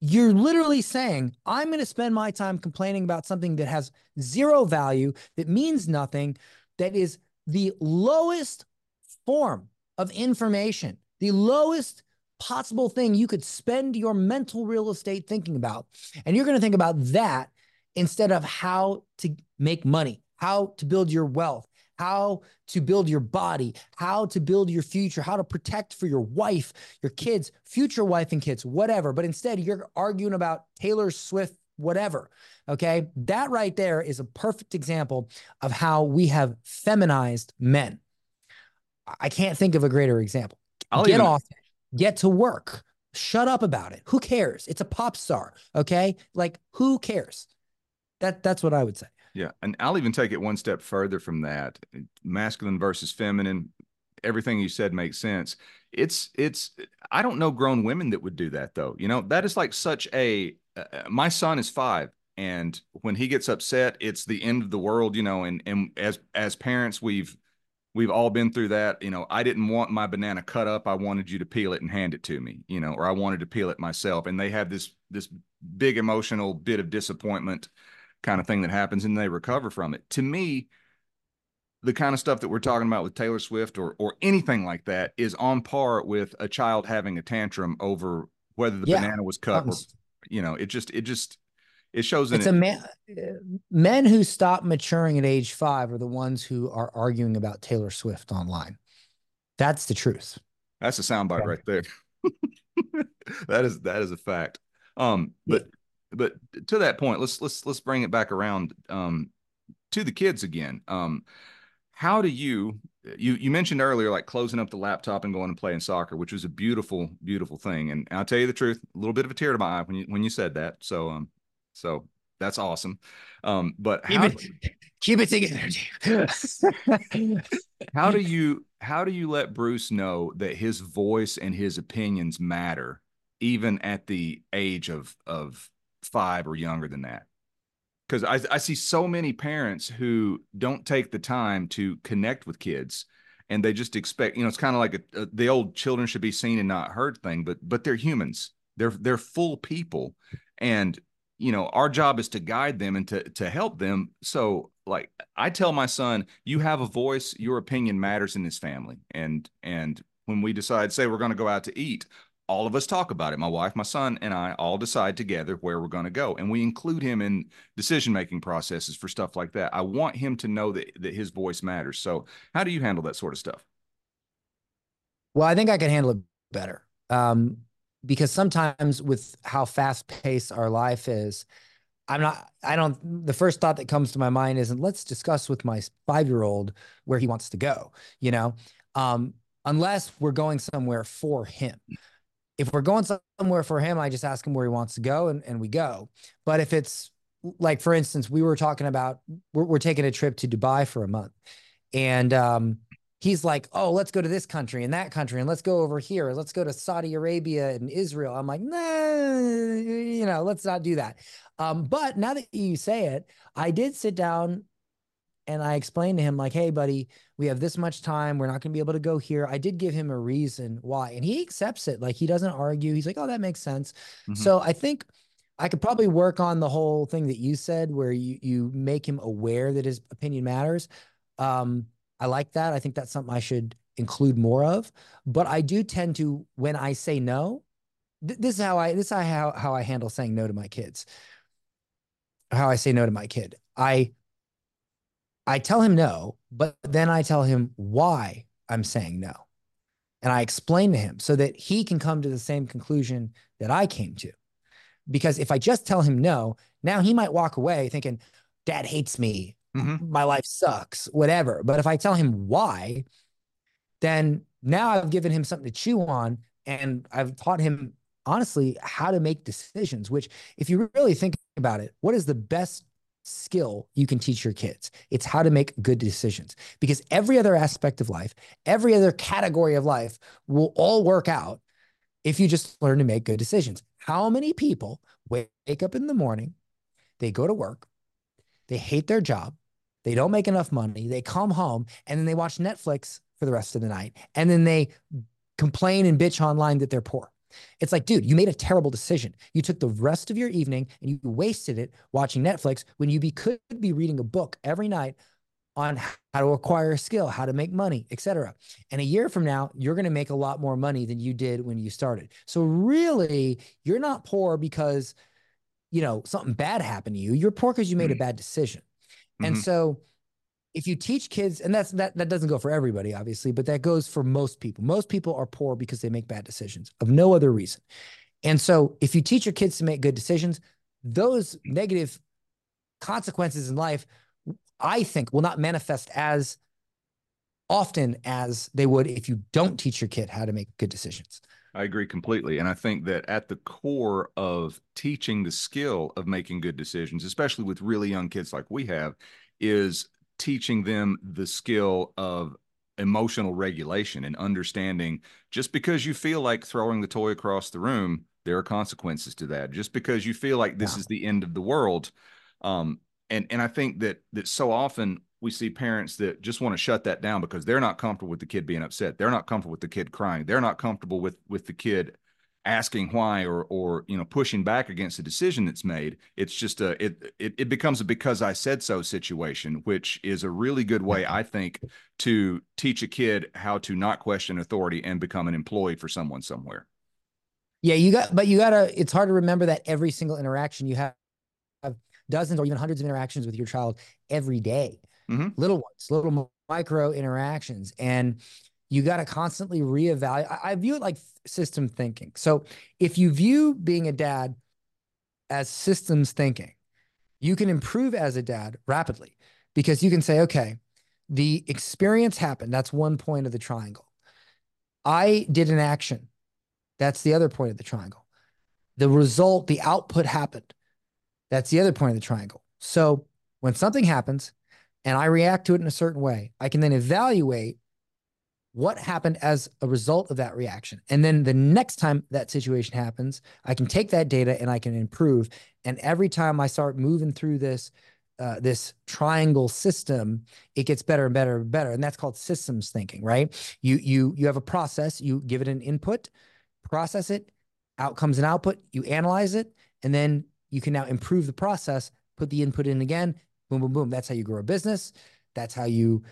you're literally saying i'm going to spend my time complaining about something that has zero value that means nothing that is the lowest form of information, the lowest possible thing you could spend your mental real estate thinking about. And you're going to think about that instead of how to make money, how to build your wealth, how to build your body, how to build your future, how to protect for your wife, your kids, future wife and kids, whatever. But instead, you're arguing about Taylor Swift, whatever. Okay. That right there is a perfect example of how we have feminized men. I can't think of a greater example. I'll Get even off. get to work. Shut up about it. Who cares? It's a pop star. Okay. Like, who cares? That that's what I would say. Yeah. And I'll even take it one step further from that. Masculine versus feminine. Everything you said makes sense. It's it's I don't know grown women that would do that though. You know, that is like such a uh, my son is 5 and when he gets upset, it's the end of the world, you know, and and as as parents we've we've all been through that. You know, I didn't want my banana cut up. I wanted you to peel it and hand it to me, you know, or I wanted to peel it myself. And they have this this big emotional bit of disappointment kind of thing that happens and they recover from it. To me, the kind of stuff that we're talking about with Taylor Swift or or anything like that is on par with a child having a tantrum over whether the yeah, banana was cut or you know, it just it just it shows it's a man men who stop maturing at age five are the ones who are arguing about Taylor Swift online. That's the truth. That's a soundbite right there. that is that is a fact. Um, but yeah. but to that point, let's let's let's bring it back around um to the kids again. Um, how do you you you mentioned earlier like closing up the laptop and going and playing soccer, which was a beautiful beautiful thing. And I'll tell you the truth, a little bit of a tear to my eye when you when you said that. So um so that's awesome. Um, but keep how, it, keep it together. how do you how do you let Bruce know that his voice and his opinions matter, even at the age of of five or younger than that? Because I, I see so many parents who don't take the time to connect with kids and they just expect you know it's kind of like a, a, the old children should be seen and not heard thing but but they're humans they're they're full people and you know our job is to guide them and to to help them. So like i tell my son you have a voice your opinion matters in this family. And and when we decide say we're going to go out to eat all of us talk about it my wife my son and i all decide together where we're going to go. And we include him in decision making processes for stuff like that. I want him to know that that his voice matters. So how do you handle that sort of stuff? Well i think i can handle it better. Um because sometimes with how fast paced our life is, I'm not, I don't, the first thought that comes to my mind isn't let's discuss with my five year old where he wants to go, you know, um, unless we're going somewhere for him. If we're going somewhere for him, I just ask him where he wants to go and, and we go. But if it's like, for instance, we were talking about, we're, we're taking a trip to Dubai for a month and, um, he's like, oh, let's go to this country and that country and let's go over here. Let's go to Saudi Arabia and Israel. I'm like, nah, you know, let's not do that. Um, but now that you say it, I did sit down and I explained to him, like, hey, buddy, we have this much time. We're not going to be able to go here. I did give him a reason why, and he accepts it. Like, he doesn't argue. He's like, oh, that makes sense. Mm-hmm. So I think. I could probably work on the whole thing that you said, where you you make him aware that his opinion matters. Um, I like that. I think that's something I should include more of. But I do tend to, when I say no, th- this is how I this is how how I handle saying no to my kids. How I say no to my kid. I I tell him no, but then I tell him why I'm saying no. And I explain to him so that he can come to the same conclusion that I came to. Because if I just tell him no, now he might walk away thinking, dad hates me mm-hmm. my life sucks, whatever. But if I tell him why, then now I've given him something to chew on and I've taught him honestly how to make decisions, which, if you really think about it, what is the best skill you can teach your kids? It's how to make good decisions because every other aspect of life, every other category of life will all work out if you just learn to make good decisions. How many people wake up in the morning, they go to work, they hate their job, they don't make enough money. They come home and then they watch Netflix for the rest of the night. And then they complain and bitch online that they're poor. It's like, dude, you made a terrible decision. You took the rest of your evening and you wasted it watching Netflix when you be, could be reading a book every night on how to acquire a skill, how to make money, etc. And a year from now, you're going to make a lot more money than you did when you started. So really, you're not poor because you know something bad happened to you. You're poor because you made a mm. bad decision. And mm-hmm. so if you teach kids, and that's that that doesn't go for everybody, obviously, but that goes for most people. Most people are poor because they make bad decisions of no other reason. And so if you teach your kids to make good decisions, those negative consequences in life, I think, will not manifest as often as they would if you don't teach your kid how to make good decisions. I agree completely. And I think that at the core of teaching the skill of making good decisions, especially with really young kids like we have, is teaching them the skill of emotional regulation and understanding just because you feel like throwing the toy across the room, there are consequences to that. Just because you feel like this yeah. is the end of the world. Um, and and I think that that so often we see parents that just want to shut that down because they're not comfortable with the kid being upset. They're not comfortable with the kid crying. They're not comfortable with with the kid asking why or or you know pushing back against a decision that's made. It's just a it it, it becomes a because I said so situation, which is a really good way I think to teach a kid how to not question authority and become an employee for someone somewhere. Yeah, you got but you got to it's hard to remember that every single interaction you have dozens or even hundreds of interactions with your child every day mm-hmm. little ones, little micro interactions. And you got to constantly reevaluate. I, I view it like system thinking. So if you view being a dad as systems thinking, you can improve as a dad rapidly because you can say, okay, the experience happened. That's one point of the triangle. I did an action. That's the other point of the triangle. The result, the output happened. That's the other point of the triangle. So when something happens, and I react to it in a certain way, I can then evaluate what happened as a result of that reaction. And then the next time that situation happens, I can take that data and I can improve. And every time I start moving through this, uh, this triangle system, it gets better and better and better. And that's called systems thinking, right? You you you have a process, you give it an input, process it, out comes an output, you analyze it, and then you can now improve the process, put the input in again, boom, boom, boom. That's how you grow a business. That's how you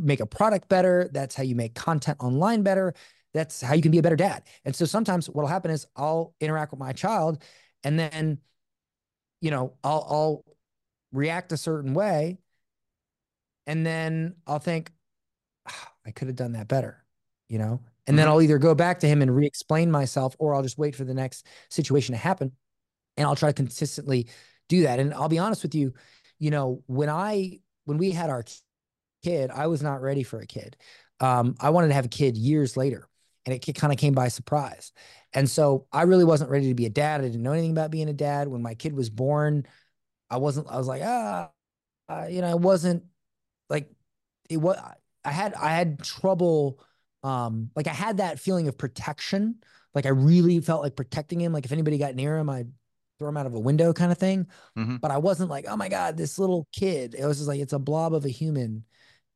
make a product better. That's how you make content online better. That's how you can be a better dad. And so sometimes what'll happen is I'll interact with my child and then, you know, I'll, I'll react a certain way. And then I'll think, oh, I could have done that better, you know? And mm-hmm. then I'll either go back to him and re explain myself or I'll just wait for the next situation to happen. And I'll try to consistently do that. And I'll be honest with you, you know, when I when we had our kid, I was not ready for a kid. Um, I wanted to have a kid years later, and it kind of came by surprise. And so I really wasn't ready to be a dad. I didn't know anything about being a dad. When my kid was born, I wasn't. I was like, ah, uh, you know, I wasn't like it was. I had I had trouble. Um, like I had that feeling of protection. Like I really felt like protecting him. Like if anybody got near him, I'd throw him out of a window kind of thing. Mm-hmm. But I wasn't like, oh my God, this little kid. It was just like, it's a blob of a human.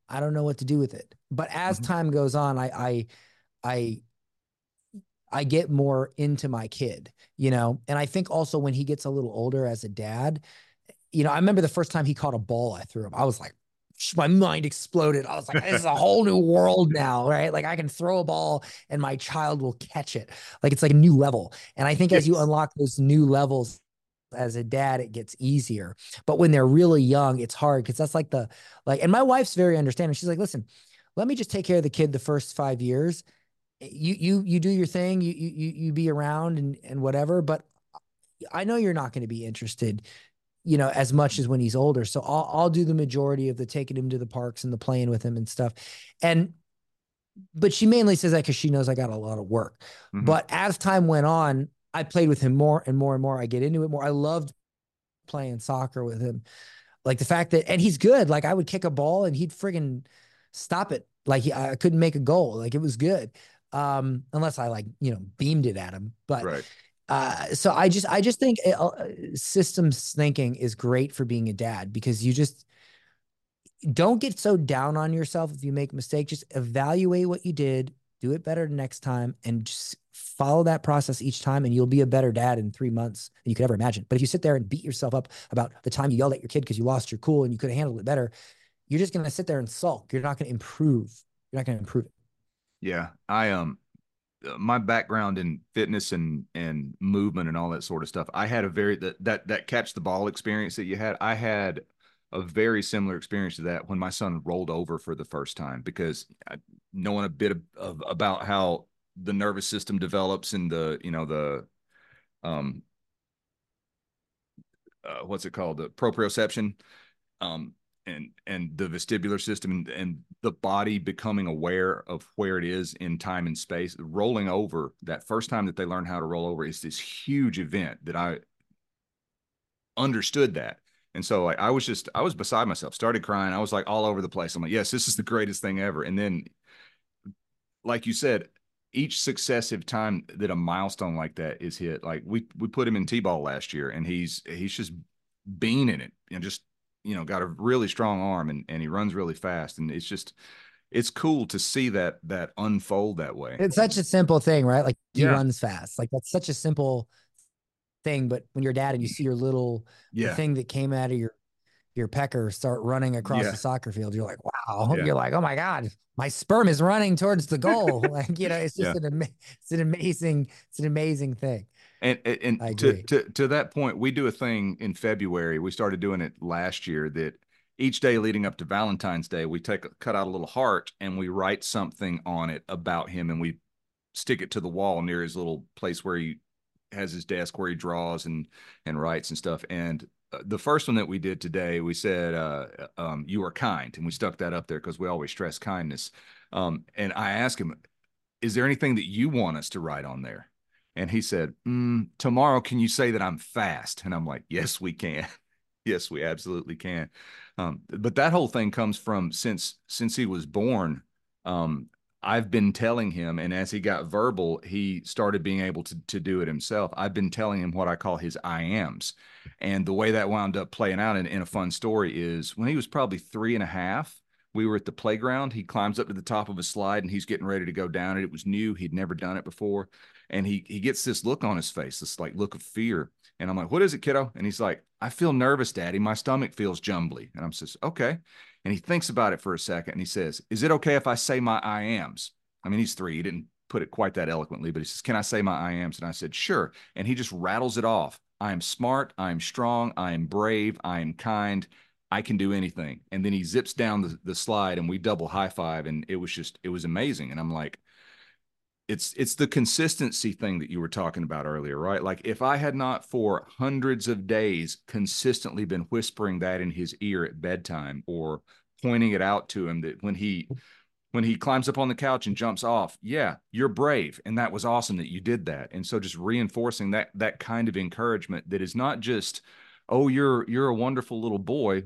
I don't know what to do with it. But as mm-hmm. time goes on, I, I, I, I get more into my kid, you know? And I think also when he gets a little older as a dad, you know, I remember the first time he caught a ball I threw him, I was like, my mind exploded. I was like, this is a whole new world now, right? Like I can throw a ball and my child will catch it. Like it's like a new level. And I think as you unlock those new levels as a dad, it gets easier. But when they're really young, it's hard because that's like the like, and my wife's very understanding. She's like, listen, let me just take care of the kid the first five years. Eh, you you you do your thing, you you you be around and and whatever. But I know you're not going to be interested you know, as much as when he's older. So I'll I'll do the majority of the taking him to the parks and the playing with him and stuff. And but she mainly says that because she knows I got a lot of work. Mm-hmm. But as time went on, I played with him more and more and more. I get into it more. I loved playing soccer with him. Like the fact that, and he's good. Like I would kick a ball and he'd friggin' stop it. Like he, I couldn't make a goal. Like it was good. Um, unless I like, you know, beamed it at him. But right. Uh, so I just I just think it, uh, systems thinking is great for being a dad because you just don't get so down on yourself if you make a mistake. Just evaluate what you did, do it better next time, and just follow that process each time, and you'll be a better dad in three months than you could ever imagine. But if you sit there and beat yourself up about the time you yelled at your kid because you lost your cool and you could have handled it better, you're just gonna sit there and sulk. You're not gonna improve. You're not gonna improve it. Yeah, I um uh, my background in fitness and and movement and all that sort of stuff i had a very that that that catch the ball experience that you had i had a very similar experience to that when my son rolled over for the first time because I, knowing a bit of, of, about how the nervous system develops and the you know the um uh, what's it called? The proprioception um and and the vestibular system and, and the body becoming aware of where it is in time and space rolling over that first time that they learn how to roll over is this huge event that i understood that. And so like, i was just i was beside myself started crying. I was like all over the place. I'm like yes this is the greatest thing ever. And then like you said each successive time that a milestone like that is hit like we we put him in t-ball last year and he's he's just beaning it and just you know got a really strong arm and, and he runs really fast. And it's just it's cool to see that that unfold that way. It's such a simple thing right? Like he yeah. runs fast. Like that's such a simple thing. But when you're dad and you see your little yeah. thing that came out of your your pecker start running across yeah. the soccer field you're like wow. You're like oh my god my sperm is running towards the goal. Like you know it's just an ama- it's an amazing it's an amazing thing and and to, to to that point, we do a thing in February. We started doing it last year that each day leading up to Valentine's Day, we take cut out a little heart and we write something on it about him, and we stick it to the wall near his little place where he has his desk where he draws and and writes and stuff. And uh, the first one that we did today, we said, uh, um, "You are kind," and we stuck that up there because we always stress kindness. Um, and I asked him, "Is there anything that you want us to write on there?" And he said, mm, Tomorrow, can you say that I'm fast? And I'm like, Yes, we can. yes, we absolutely can. Um, but that whole thing comes from since since he was born. Um, I've been telling him, and as he got verbal, he started being able to, to do it himself. I've been telling him what I call his I ams. And the way that wound up playing out in, in a fun story is when he was probably three and a half, we were at the playground. He climbs up to the top of a slide and he's getting ready to go down it. It was new. He'd never done it before and he he gets this look on his face, this like look of fear. And I'm like, "What is it, kiddo?" And he's like, "I feel nervous, Daddy. My stomach feels jumbly." And I'm says, "Okay." And he thinks about it for a second, and he says, "Is it okay if I say my I ams?" I mean, he's three. He didn't put it quite that eloquently, but he says, "Can I say my I ams?" And I said, "Sure." And he just rattles it off. I am smart. I am strong. I am brave. I am kind. I can do anything. And then he zips down the, the slide and we double high five. And it was just, it was amazing. And I'm like, it's it's the consistency thing that you were talking about earlier right? Like if i had not for hundreds of days consistently been whispering that in his ear at bedtime or pointing it out to him that when he when he climbs up on the couch and jumps off yeah you're brave. And that was awesome that you did that. And so just reinforcing that that kind of encouragement that is not just oh you're you're a wonderful little boy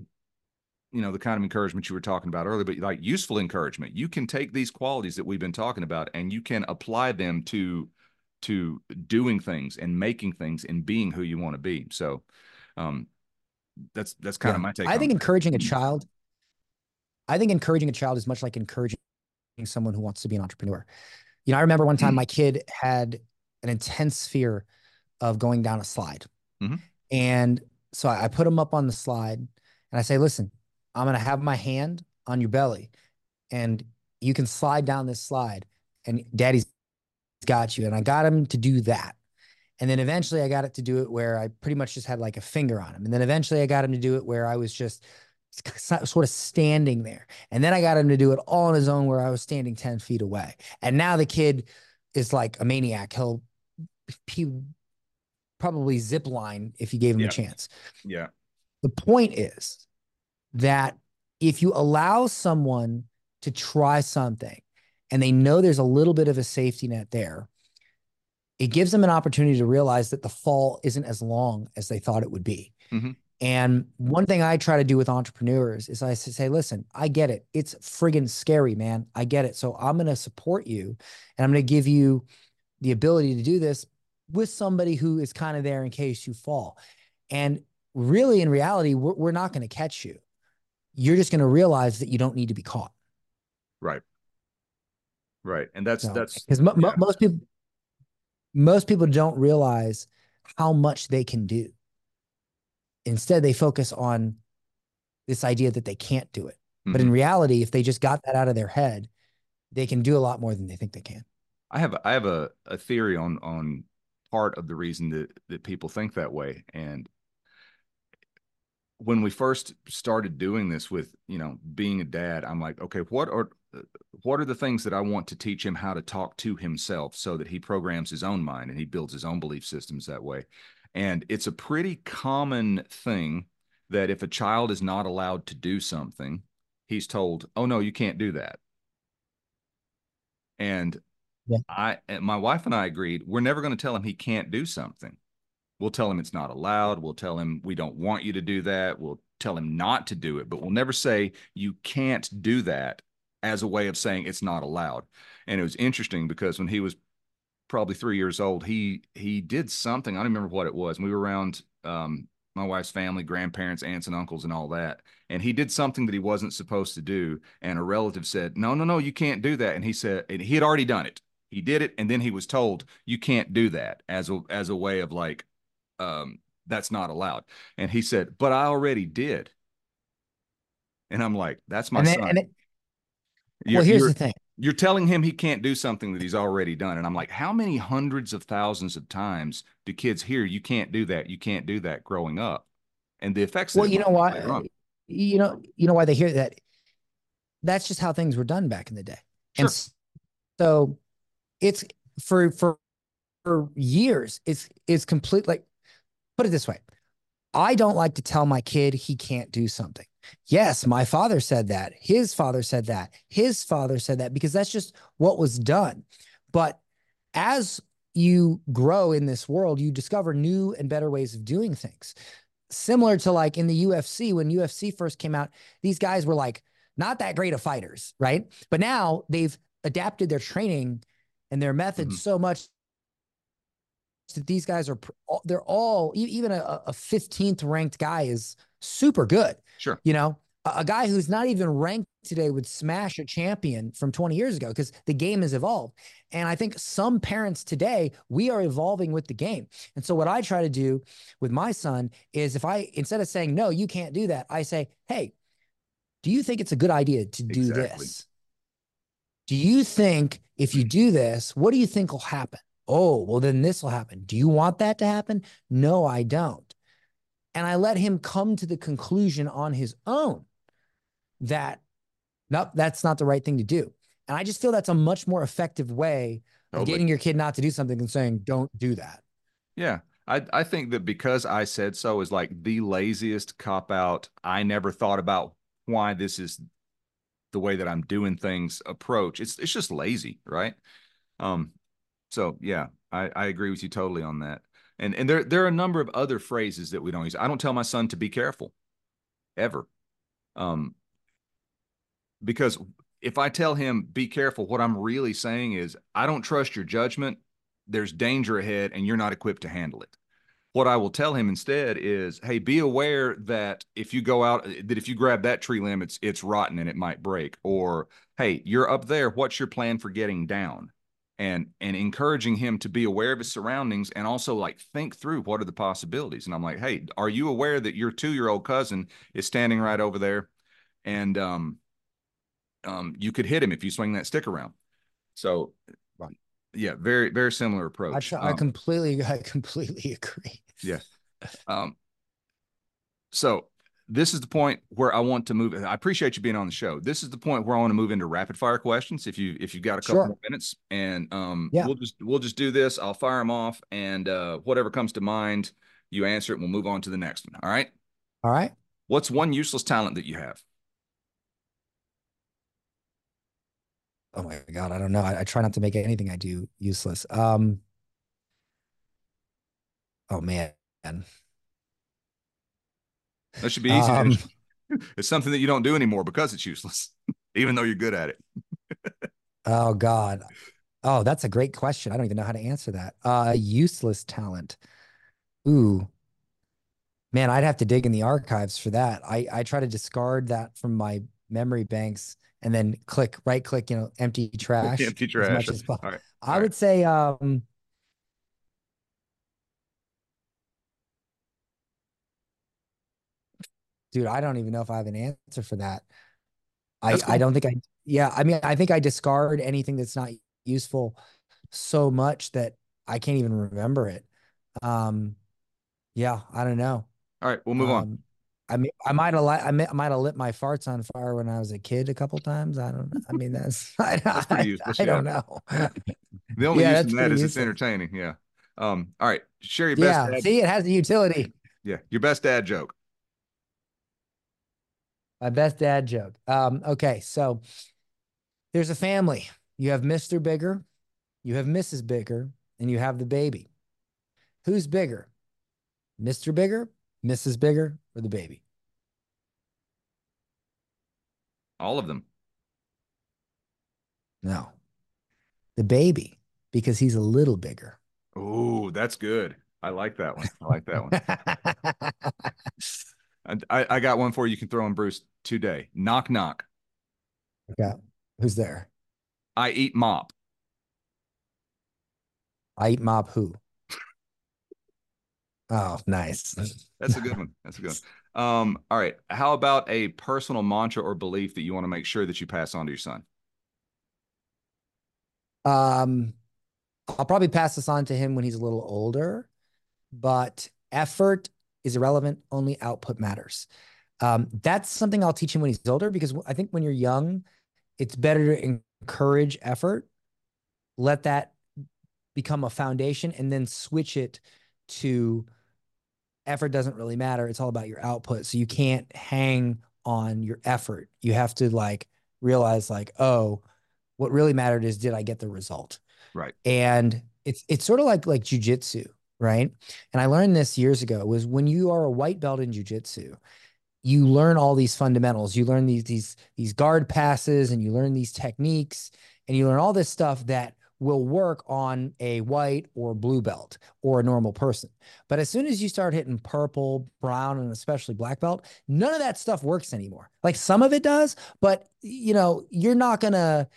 you know the kind of encouragement you were talking about earlier but like useful encouragement you can take these qualities that we've been talking about and you can apply them to to doing things and making things and being who you want to be so um that's that's kind yeah. of my take i think encouraging a child i think encouraging a child is much like encouraging someone who wants to be an entrepreneur you know i remember one time mm-hmm. my kid had an intense fear of going down a slide mm-hmm. and so I, I put him up on the slide and i say listen I'm going to have my hand on your belly and you can slide down this slide and daddy's got you. And I got him to do that. And then eventually I got it to do it where I pretty much just had like a finger on him. And then eventually I got him to do it where I was just sort of standing there. And then I got him to do it all on his own where I was standing 10 feet away. And now the kid is like a maniac. He'll he probably zip line if you gave him yeah. a chance. Yeah. The point is that if you allow someone to try something and they know there's a little bit of a safety net there, it gives them an opportunity to realize that the fall isn't as long as they thought it would be. Mm-hmm. And one thing I try to do with entrepreneurs is I say, listen, I get it. It's friggin' scary, man. I get it. So I'm going to support you and I'm going to give you the ability to do this with somebody who is kind of there in case you fall. And really, in reality, we're, we're not going to catch you you're just going to realize that you don't need to be caught. Right. Right. And that's, so, that's because mo- yeah. most people, most people don't realize how much they can do. Instead, they focus on this idea that they can't do it. Mm-hmm. But in mm-hmm. reality, if they just got that out of their head, they can do a lot more than they think they can. I have I have a, a theory on on part of the reason that that people think that way. And when we first started doing this with you know being a dad i'm like okay what are uh, what are the things that i want to teach him how to talk to himself so that he programs his own mind and he builds his own belief systems that way and it's a pretty common thing that if a child is not allowed to do something, he's told, "Oh no, you can't do that." And yeah. I, my wife and I agreed, we're never going to tell him he can't do something. We'll tell him it's not allowed. We'll tell him we don't want you to do that. We'll tell him not to do it, but we'll never say you can't do that as a way of saying it's not allowed. And it was interesting because when he was probably three years old, he he did something. I don't remember what it was. We were around um, my wife's family, grandparents, aunts and uncles, and all that. And he did something that he wasn't supposed to do. And a relative said, No, no, no, you can't do that. And he said, and he had already done it. He did it, and then he was told, You can't do that as a as a way of like, um, that's not allowed. And he said, But I already did. And I'm like, That's my and then, son. It, well, here's the thing. You're telling him he can't do something that he's already done. And I'm like, how many hundreds of thousands of times do kids hear you can't do that? You can't do that growing up? And the effects. Well, you know why? You know, you know why they hear that. That's just how things were done back in the day. Sure. And so it's for for for years, it's it's complete like put it this way. I don't like to tell my kid he can't do something. Yes, my father said that. His father said that. His father said that because that's just what was done. But as you grow in this world, you discover new and better ways of doing things. Similar to like in the UFC, when UFC first came out, these guys were like not that great of fighters, right? But now they've adapted their training and their methods mm-hmm. so much that these guys are they're all even a, a 15th ranked guy is super good. Sure. You know, a, a guy who's not even ranked today would smash a champion from 20 years ago because the game has evolved. And I think some parents today, we are evolving with the game. And so what I try to do with my son is if I instead of saying no, you can't do that, I say, "Hey, do you think it's a good idea to do exactly. this? Do you think if you do this, what do you think will happen? Oh, well, then this will happen. Do you want that to happen? No, I don't. And I let him come to the conclusion on his own that, nope, that's not the right thing to do. And I just feel that's a much more effective way of totally. getting your kid not to do something and saying, don't do that. Yeah. I, I think that because I said so is like the laziest cop out. I never thought about why this is the way that I'm doing things approach. It's it's just lazy, right? Um, so yeah, I, I agree with you totally on that. And and there there are a number of other phrases that we don't use. I don't tell my son to be careful, ever, um, because if I tell him be careful, what I'm really saying is I don't trust your judgment. There's danger ahead, and you're not equipped to handle it. What I will tell him instead is, hey, be aware that if you go out, that if you grab that tree limb, it's it's rotten and it might break. Or hey, you're up there. What's your plan for getting down? And and encouraging him to be aware of his surroundings and also like think through what are the possibilities. And i'm like hey are you aware that your two-year-old cousin is standing right over there and um um you could hit him if you swing that stick around? So right. yeah very very similar approach. I, I um, completely i completely agree. Yeah um so this is the point where I want to move. I appreciate you being on the show. This is the point where I want to move into rapid fire questions. If you if you've got a couple sure. more minutes, and um, yeah. we'll just we'll just do this. I'll fire them off, and uh, whatever comes to mind, you answer it. and We'll move on to the next one. All right. All right. What's one useless talent that you have? Oh my god, I don't know. I, I try not to make anything I do useless. Um. Oh man. That should be easy. Um, it's something that you don't do anymore because it's useless, even though you're good at it. oh God. Oh, that's a great question. I don't even know how to answer that. Uh useless talent. Ooh. Man, I'd have to dig in the archives for that. I I try to discard that from my memory banks and then click right click, you know, empty trash. empty trash. As as possible. All right. All I right. would say um dude, I don't even know if I have an answer for that. I, cool. I don't think I, yeah, I mean, I think I discard anything that's not useful so much that I can't even remember it. Um, yeah, I don't know. All right, we'll move um, on. I mean, I might have, I might have lit my farts on fire when I was a kid a couple times. I don't know. I mean, that's, I, that's I, I, I don't know. the only yeah, use in that is it's entertaining. Yeah. Um, all right. Share your best. Yeah. See, it has a utility. Yeah. Your best dad joke. My best dad joke. Um, okay, so there's a family. You have Mr. Bigger, you have Mrs. Bigger, and you have the baby. Who's bigger? Mr. Bigger, Mrs. Bigger, or the baby? All of them. No. The baby, because he's a little bigger. Oh, that's good. I like that one. I like that one. I, I got one for you. You can throw in Bruce today. Knock knock. Okay. Who's there? I eat mop. I eat mop who? Oh, nice. That's a good one. That's a good one. Um, all right. How about a personal mantra or belief that you want to make sure that you pass on to your son? Um, I'll probably pass this on to him when he's a little older, but effort is irrelevant. Only output matters. Um, that's something I'll teach him when he's older because I think when you're young, it's better to encourage effort, let that become a foundation, and then switch it to effort doesn't really matter. It's all about your output. So you can't hang on your effort. You have to like realize like, oh, what really mattered is did I get the result? Right. And it's it's sort of like like jujitsu, right? And I learned this years ago was when you are a white belt in jujitsu, you learn all these fundamentals. You learn these these these guard passes and you learn these techniques and you learn all this stuff that will work on a white or blue belt or a normal person. But as soon as you start hitting purple, brown, and especially black belt, none of that stuff works anymore. Like some of it does, but you know, you're not gonna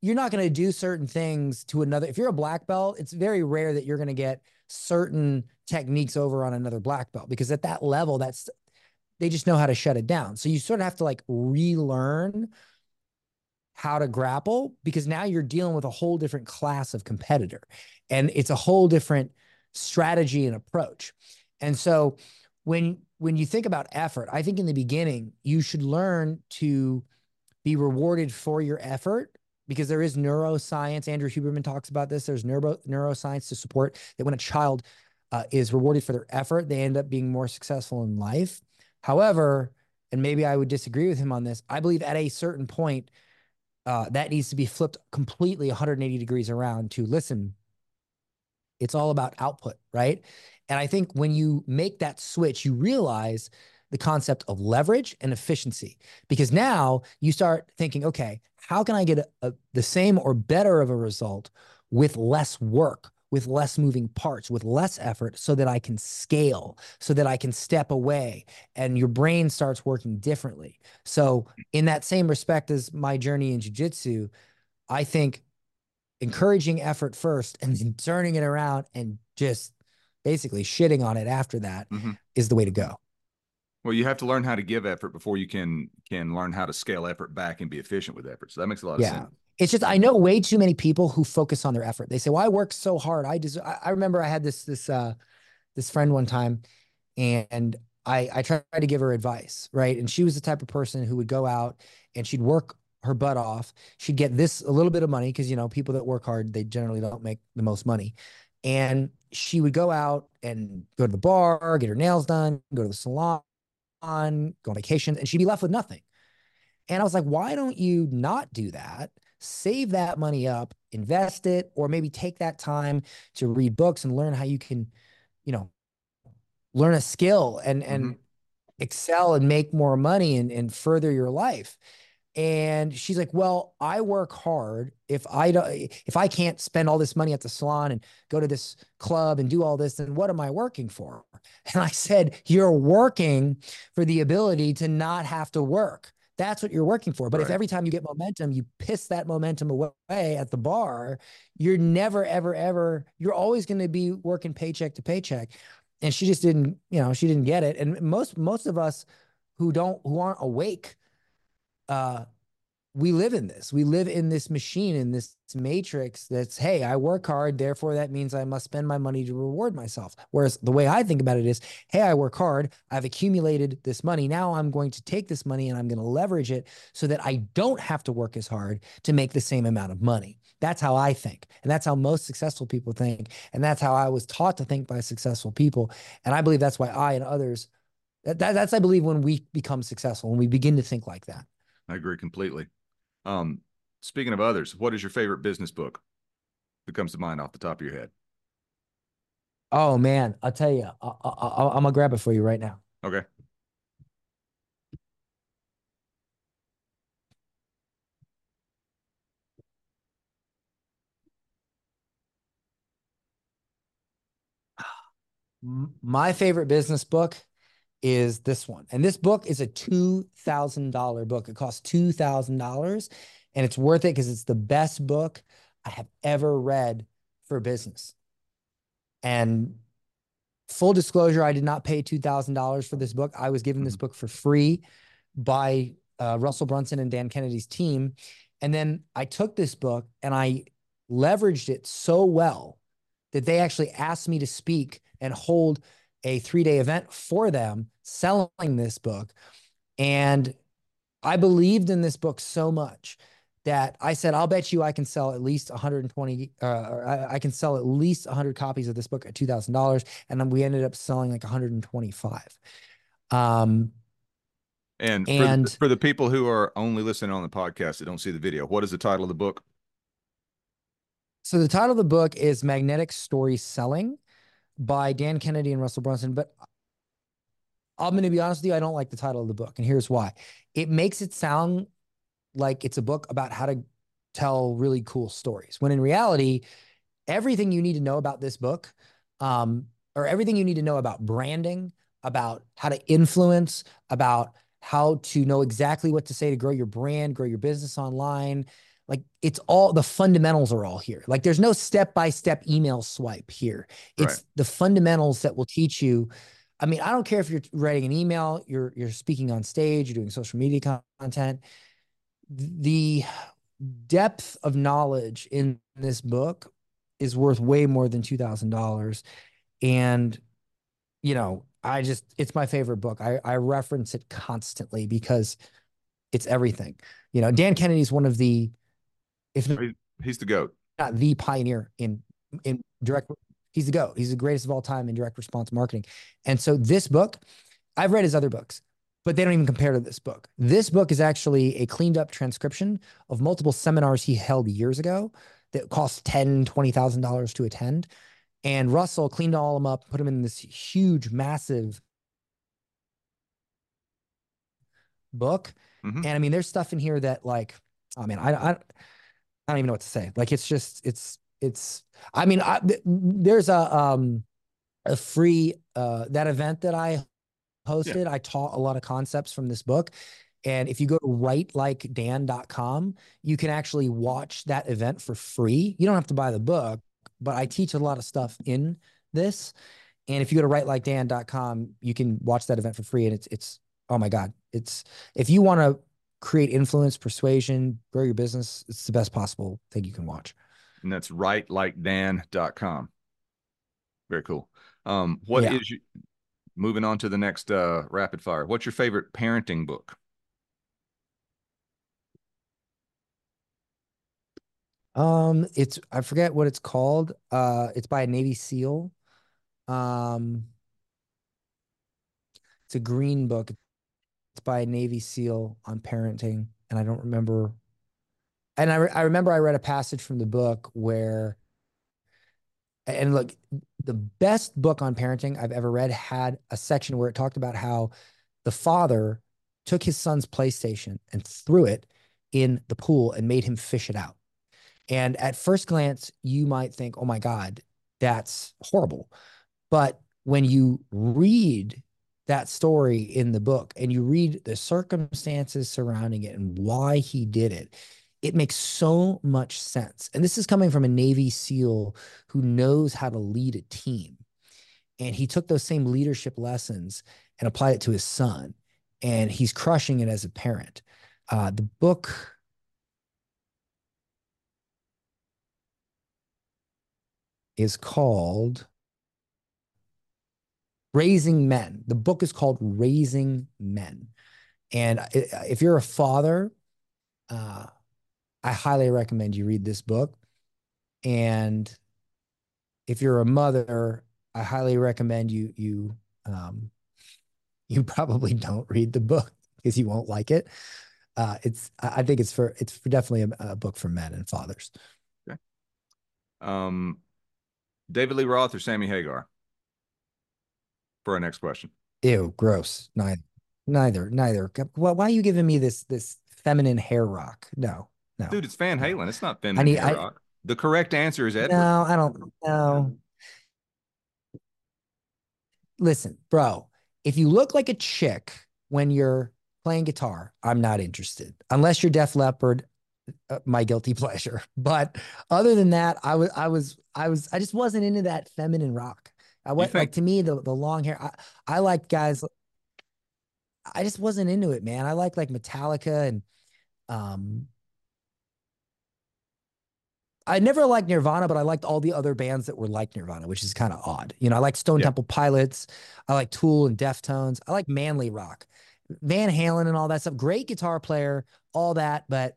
you're not gonna do certain things to another. If you're a black belt, it's very rare that you're gonna get certain techniques over on another black belt because at that level, that's they just know how to shut it down. So you sort of have to like relearn how to grapple because now you're dealing with a whole different class of competitor and it's a whole different strategy and approach. And so when when you think about effort, I think in the beginning you should learn to be rewarded for your effort because there is neuroscience. Andrew Huberman talks about this. There's neuro, neuroscience to support that when a child uh, is rewarded for their effort, they end up being more successful in life. However, and maybe I would disagree with him on this, I believe at a certain point, uh, that needs to be flipped completely 180 degrees around to listen. It's all about output, right? And I think when you make that switch, you realize the concept of leverage and efficiency because now you start thinking, okay, how can I get a, a, the same or better of a result with less work? with less moving parts, with less effort, so that I can scale, so that I can step away and your brain starts working differently. So, in that same respect as my journey in jujitsu, I think encouraging effort first and then turning it around and just basically shitting on it after that mm-hmm. is the way to go. Well, you have to learn how to give effort before you can can learn how to scale effort back and be efficient with effort. So that makes a lot of yeah. sense. It's just I know way too many people who focus on their effort. They say, "Well, I work so hard. I just." I, remember I had this this uh this friend one time, and I I tried to give her advice, right? And she was the type of person who would go out and she'd work her butt off. She'd get this a little bit of money because you know people that work hard they generally don't make the most money, and she would go out and go to the bar, get her nails done, go to the salon, go on vacation, and she'd be left with nothing. And I was like, why don't you not do that? save that money up, invest it, or maybe take that time to read books and learn how you can, you know, learn a skill and and mm-hmm. excel and make more money and, and further your life. And she's like, "Well, I work hard. If I don't, if I can't spend all this money at the salon and go to this club and do all this, then what am I working for?" And I said, "You're working for the ability to not have to work." That's what you're working for. But right. if every time you get momentum, you piss that momentum away at the bar, you're never, ever, ever, you're always going to be working paycheck to paycheck. And she just didn't, you know, she didn't get it. And most, most of us who don't, who aren't awake, uh, we live in this. We live in this machine, in this matrix that's, hey, I work hard, therefore that means I must spend my money to reward myself. Whereas the way I think about it is, hey, I work hard, I've accumulated this money. Now I'm going to take this money and I'm going to leverage it so that I don't have to work as hard to make the same amount of money. That's how I think. And that's how most successful people think. And that's how I was taught to think by successful people. And I believe that's why I and others That, that, that's, I believe, when we become successful, when we begin to think like that. I agree completely. Um, speaking of others, what is your favorite business book that comes to mind off the top of your head? Oh man, I'll tell you, I, I, I'm gonna grab it for you right now. Okay. My favorite business book is this one. And this book is a $2,000 book. It costs $2,000 and it's worth it because it's the best book I have ever read for business. And full disclosure, I did not pay $2,000 for this book. I was given this mm-hmm. book for free by uh, Russell Brunson and Dan Kennedy's team. And then I took this book and I leveraged it so well that they actually asked me to speak and hold a three day event for them selling this book. And I believed in this book so much that I said, I'll bet you I can sell at least 120, uh, I, I, can sell at least 100 copies of this book at $2,000. And then we ended up selling like 125. Um, and, and for, for the people who are only listening on the podcast that don't see the video, what is the title of the book? So the title of the book is Magnetic Story Selling by Dan Kennedy and Russell Brunson. But I'm going to be honest with you, I don't like the title of the book. And here's why it makes it sound like it's a book about how to tell really cool stories, when in reality, everything you need to know about this book, um, or everything you need to know about branding, about how to influence, about how to know exactly what to say to grow your brand, grow your business online, like it's all the fundamentals are all here. Like there's no step by step email swipe here. It's right. the fundamentals that will teach you. I mean, I don't care if you're writing an email, you're you're speaking on stage, you're doing social media content. The depth of knowledge in this book is worth way more than two thousand dollars, and you know, I just it's my favorite book. I I reference it constantly because it's everything. You know, Dan kennedy's one of the if he's the goat, not the pioneer in in direct. He's the goat. He's the greatest of all time in direct response marketing. And so this book, I've read his other books, but they don't even compare to this book. This book is actually a cleaned up transcription of multiple seminars he held years ago that cost ten, twenty thousand dollars to attend. And Russell cleaned all of them up, put them in this huge, massive book. Mm-hmm. And I mean, there's stuff in here that like, I mean, I, I I don't even know what to say. Like it's just it's it's. I mean, I, there's a um a free uh that event that I hosted. Yeah. I taught a lot of concepts from this book. And if you go to writelikedan.com, you can actually watch that event for free. You don't have to buy the book, but I teach a lot of stuff in this. And if you go to writelikedan.com, you can watch that event for free. And it's it's oh my God. It's if you want to create influence, persuasion, grow your business. It's the best possible thing you can watch. And that's writelikedan.com. Very cool. Um, what yeah. is you, moving on to the next uh, rapid fire? What's your favorite parenting book? Um, it's I forget what it's called. Uh, it's by a Navy SEAL. Um, it's a green book. It's by a Navy SEAL on parenting, and I don't remember. And I, re- I remember I read a passage from the book where, and look, the best book on parenting I've ever read had a section where it talked about how the father took his son's PlayStation and threw it in the pool and made him fish it out. And at first glance, you might think, oh my God, that's horrible. But when you read that story in the book and you read the circumstances surrounding it and why he did it, it makes so much sense. And this is coming from a Navy SEAL who knows how to lead a team. And he took those same leadership lessons and applied it to his son. And he's crushing it as a parent. Uh, the book is called Raising Men. The book is called Raising Men. And if you're a father, uh, I highly recommend you read this book. And if you're a mother, I highly recommend you you um, you probably don't read the book because you won't like it. Uh, it's I think it's for it's definitely a, a book for men and fathers. Okay. Um, David Lee Roth or Sammy Hagar? For our next question. Ew, gross. Neither, neither, neither. Why, why are you giving me this this feminine hair rock? No, no, dude, it's Van Halen. It's not feminine I need, hair I, rock. The correct answer is Edward. No, I don't know. Listen, bro, if you look like a chick when you're playing guitar, I'm not interested. Unless you're Def Leppard, uh, my guilty pleasure. But other than that, I was, I was, I was, I just wasn't into that feminine rock. I went think- like to me the the long hair. I, I like guys. I just wasn't into it, man. I like like Metallica and um I never liked Nirvana, but I liked all the other bands that were like Nirvana, which is kind of odd. You know, I like Stone yeah. Temple Pilots, I like Tool and Deftones, I like manly rock, Van Halen and all that stuff. Great guitar player, all that, but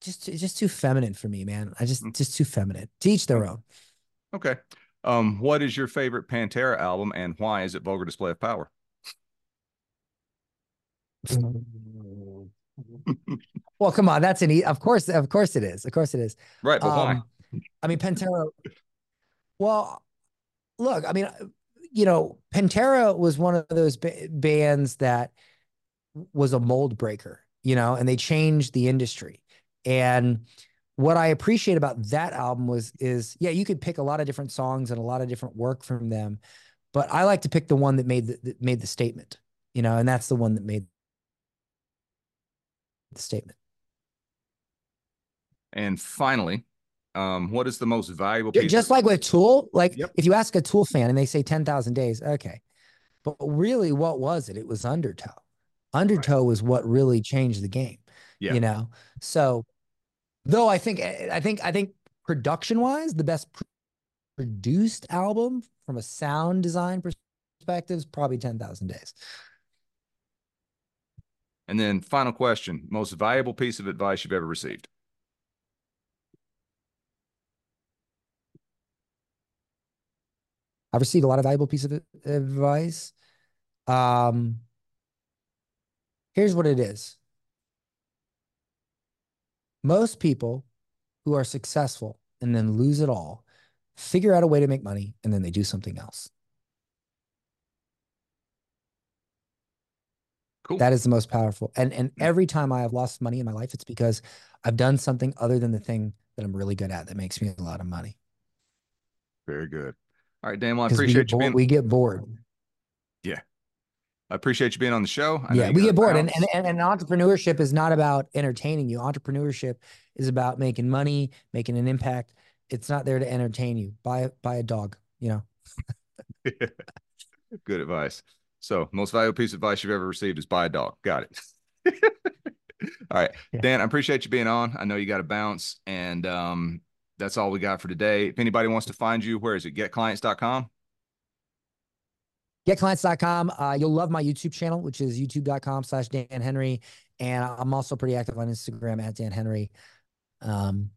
just just too feminine for me, man. I just mm. just too feminine. Teach their own. Okay. Um, what is your favorite Pantera album and why is it Vulgar Display of Power? well, come on, that's an e- of course, of course it is. Of course it is. Right, but um, why? I mean, Pantera. Well, look, I mean, you know, Pantera was one of those ba- bands that was a mold breaker, you know, and they changed the industry. And what I appreciate about that album was is yeah, you could pick a lot of different songs and a lot of different work from them, but I like to pick the one that made the that made the statement, you know, and that's the one that made the statement. And finally, um, what is the most valuable piece? Just like with Tool, like yep. if you ask a Tool fan and they say 10,000 days, okay. But really, what was it? It was Undertow. Undertow right. was what really changed the game. Yeah. You know, so though I think, I think, I think production wise, the best produced album from a sound design perspective is probably 10,000 days. And then final question, most valuable piece of advice you've ever received. I've received a lot of valuable piece of advice. Um, here's what it is. Most people who are successful and then lose it all figure out a way to make money and then they do something else. Cool. That is the most powerful. And and hmm. every time I have lost money in my life, it's because I've done something other than the thing that I'm really good at that makes me a lot of money. Very good. All right, Dan. I appreciate you being. We get bored. Yeah, I appreciate you being on the show. I yeah, we get bored, and, and and entrepreneurship is not about entertaining you. Entrepreneurship is about making money, making an impact. It's not there to entertain you. Buy buy a dog. You know. Good advice. So, most valuable piece of advice you've ever received is buy a dog. Got it. all right, yeah. Dan. I appreciate you being on. I know you got to bounce, and um, that's all we got for today. If anybody wants to find you, where is it? Getclients.com. Getclients.com. Uh, you'll love my YouTube channel, which is youtube.com slash Dan Henry. And I'm also pretty active on Instagram at Dan Henry. Um,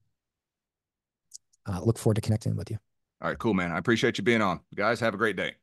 uh, look forward to connecting with you. All right, cool, man. I appreciate you being on. Guys, have a great day.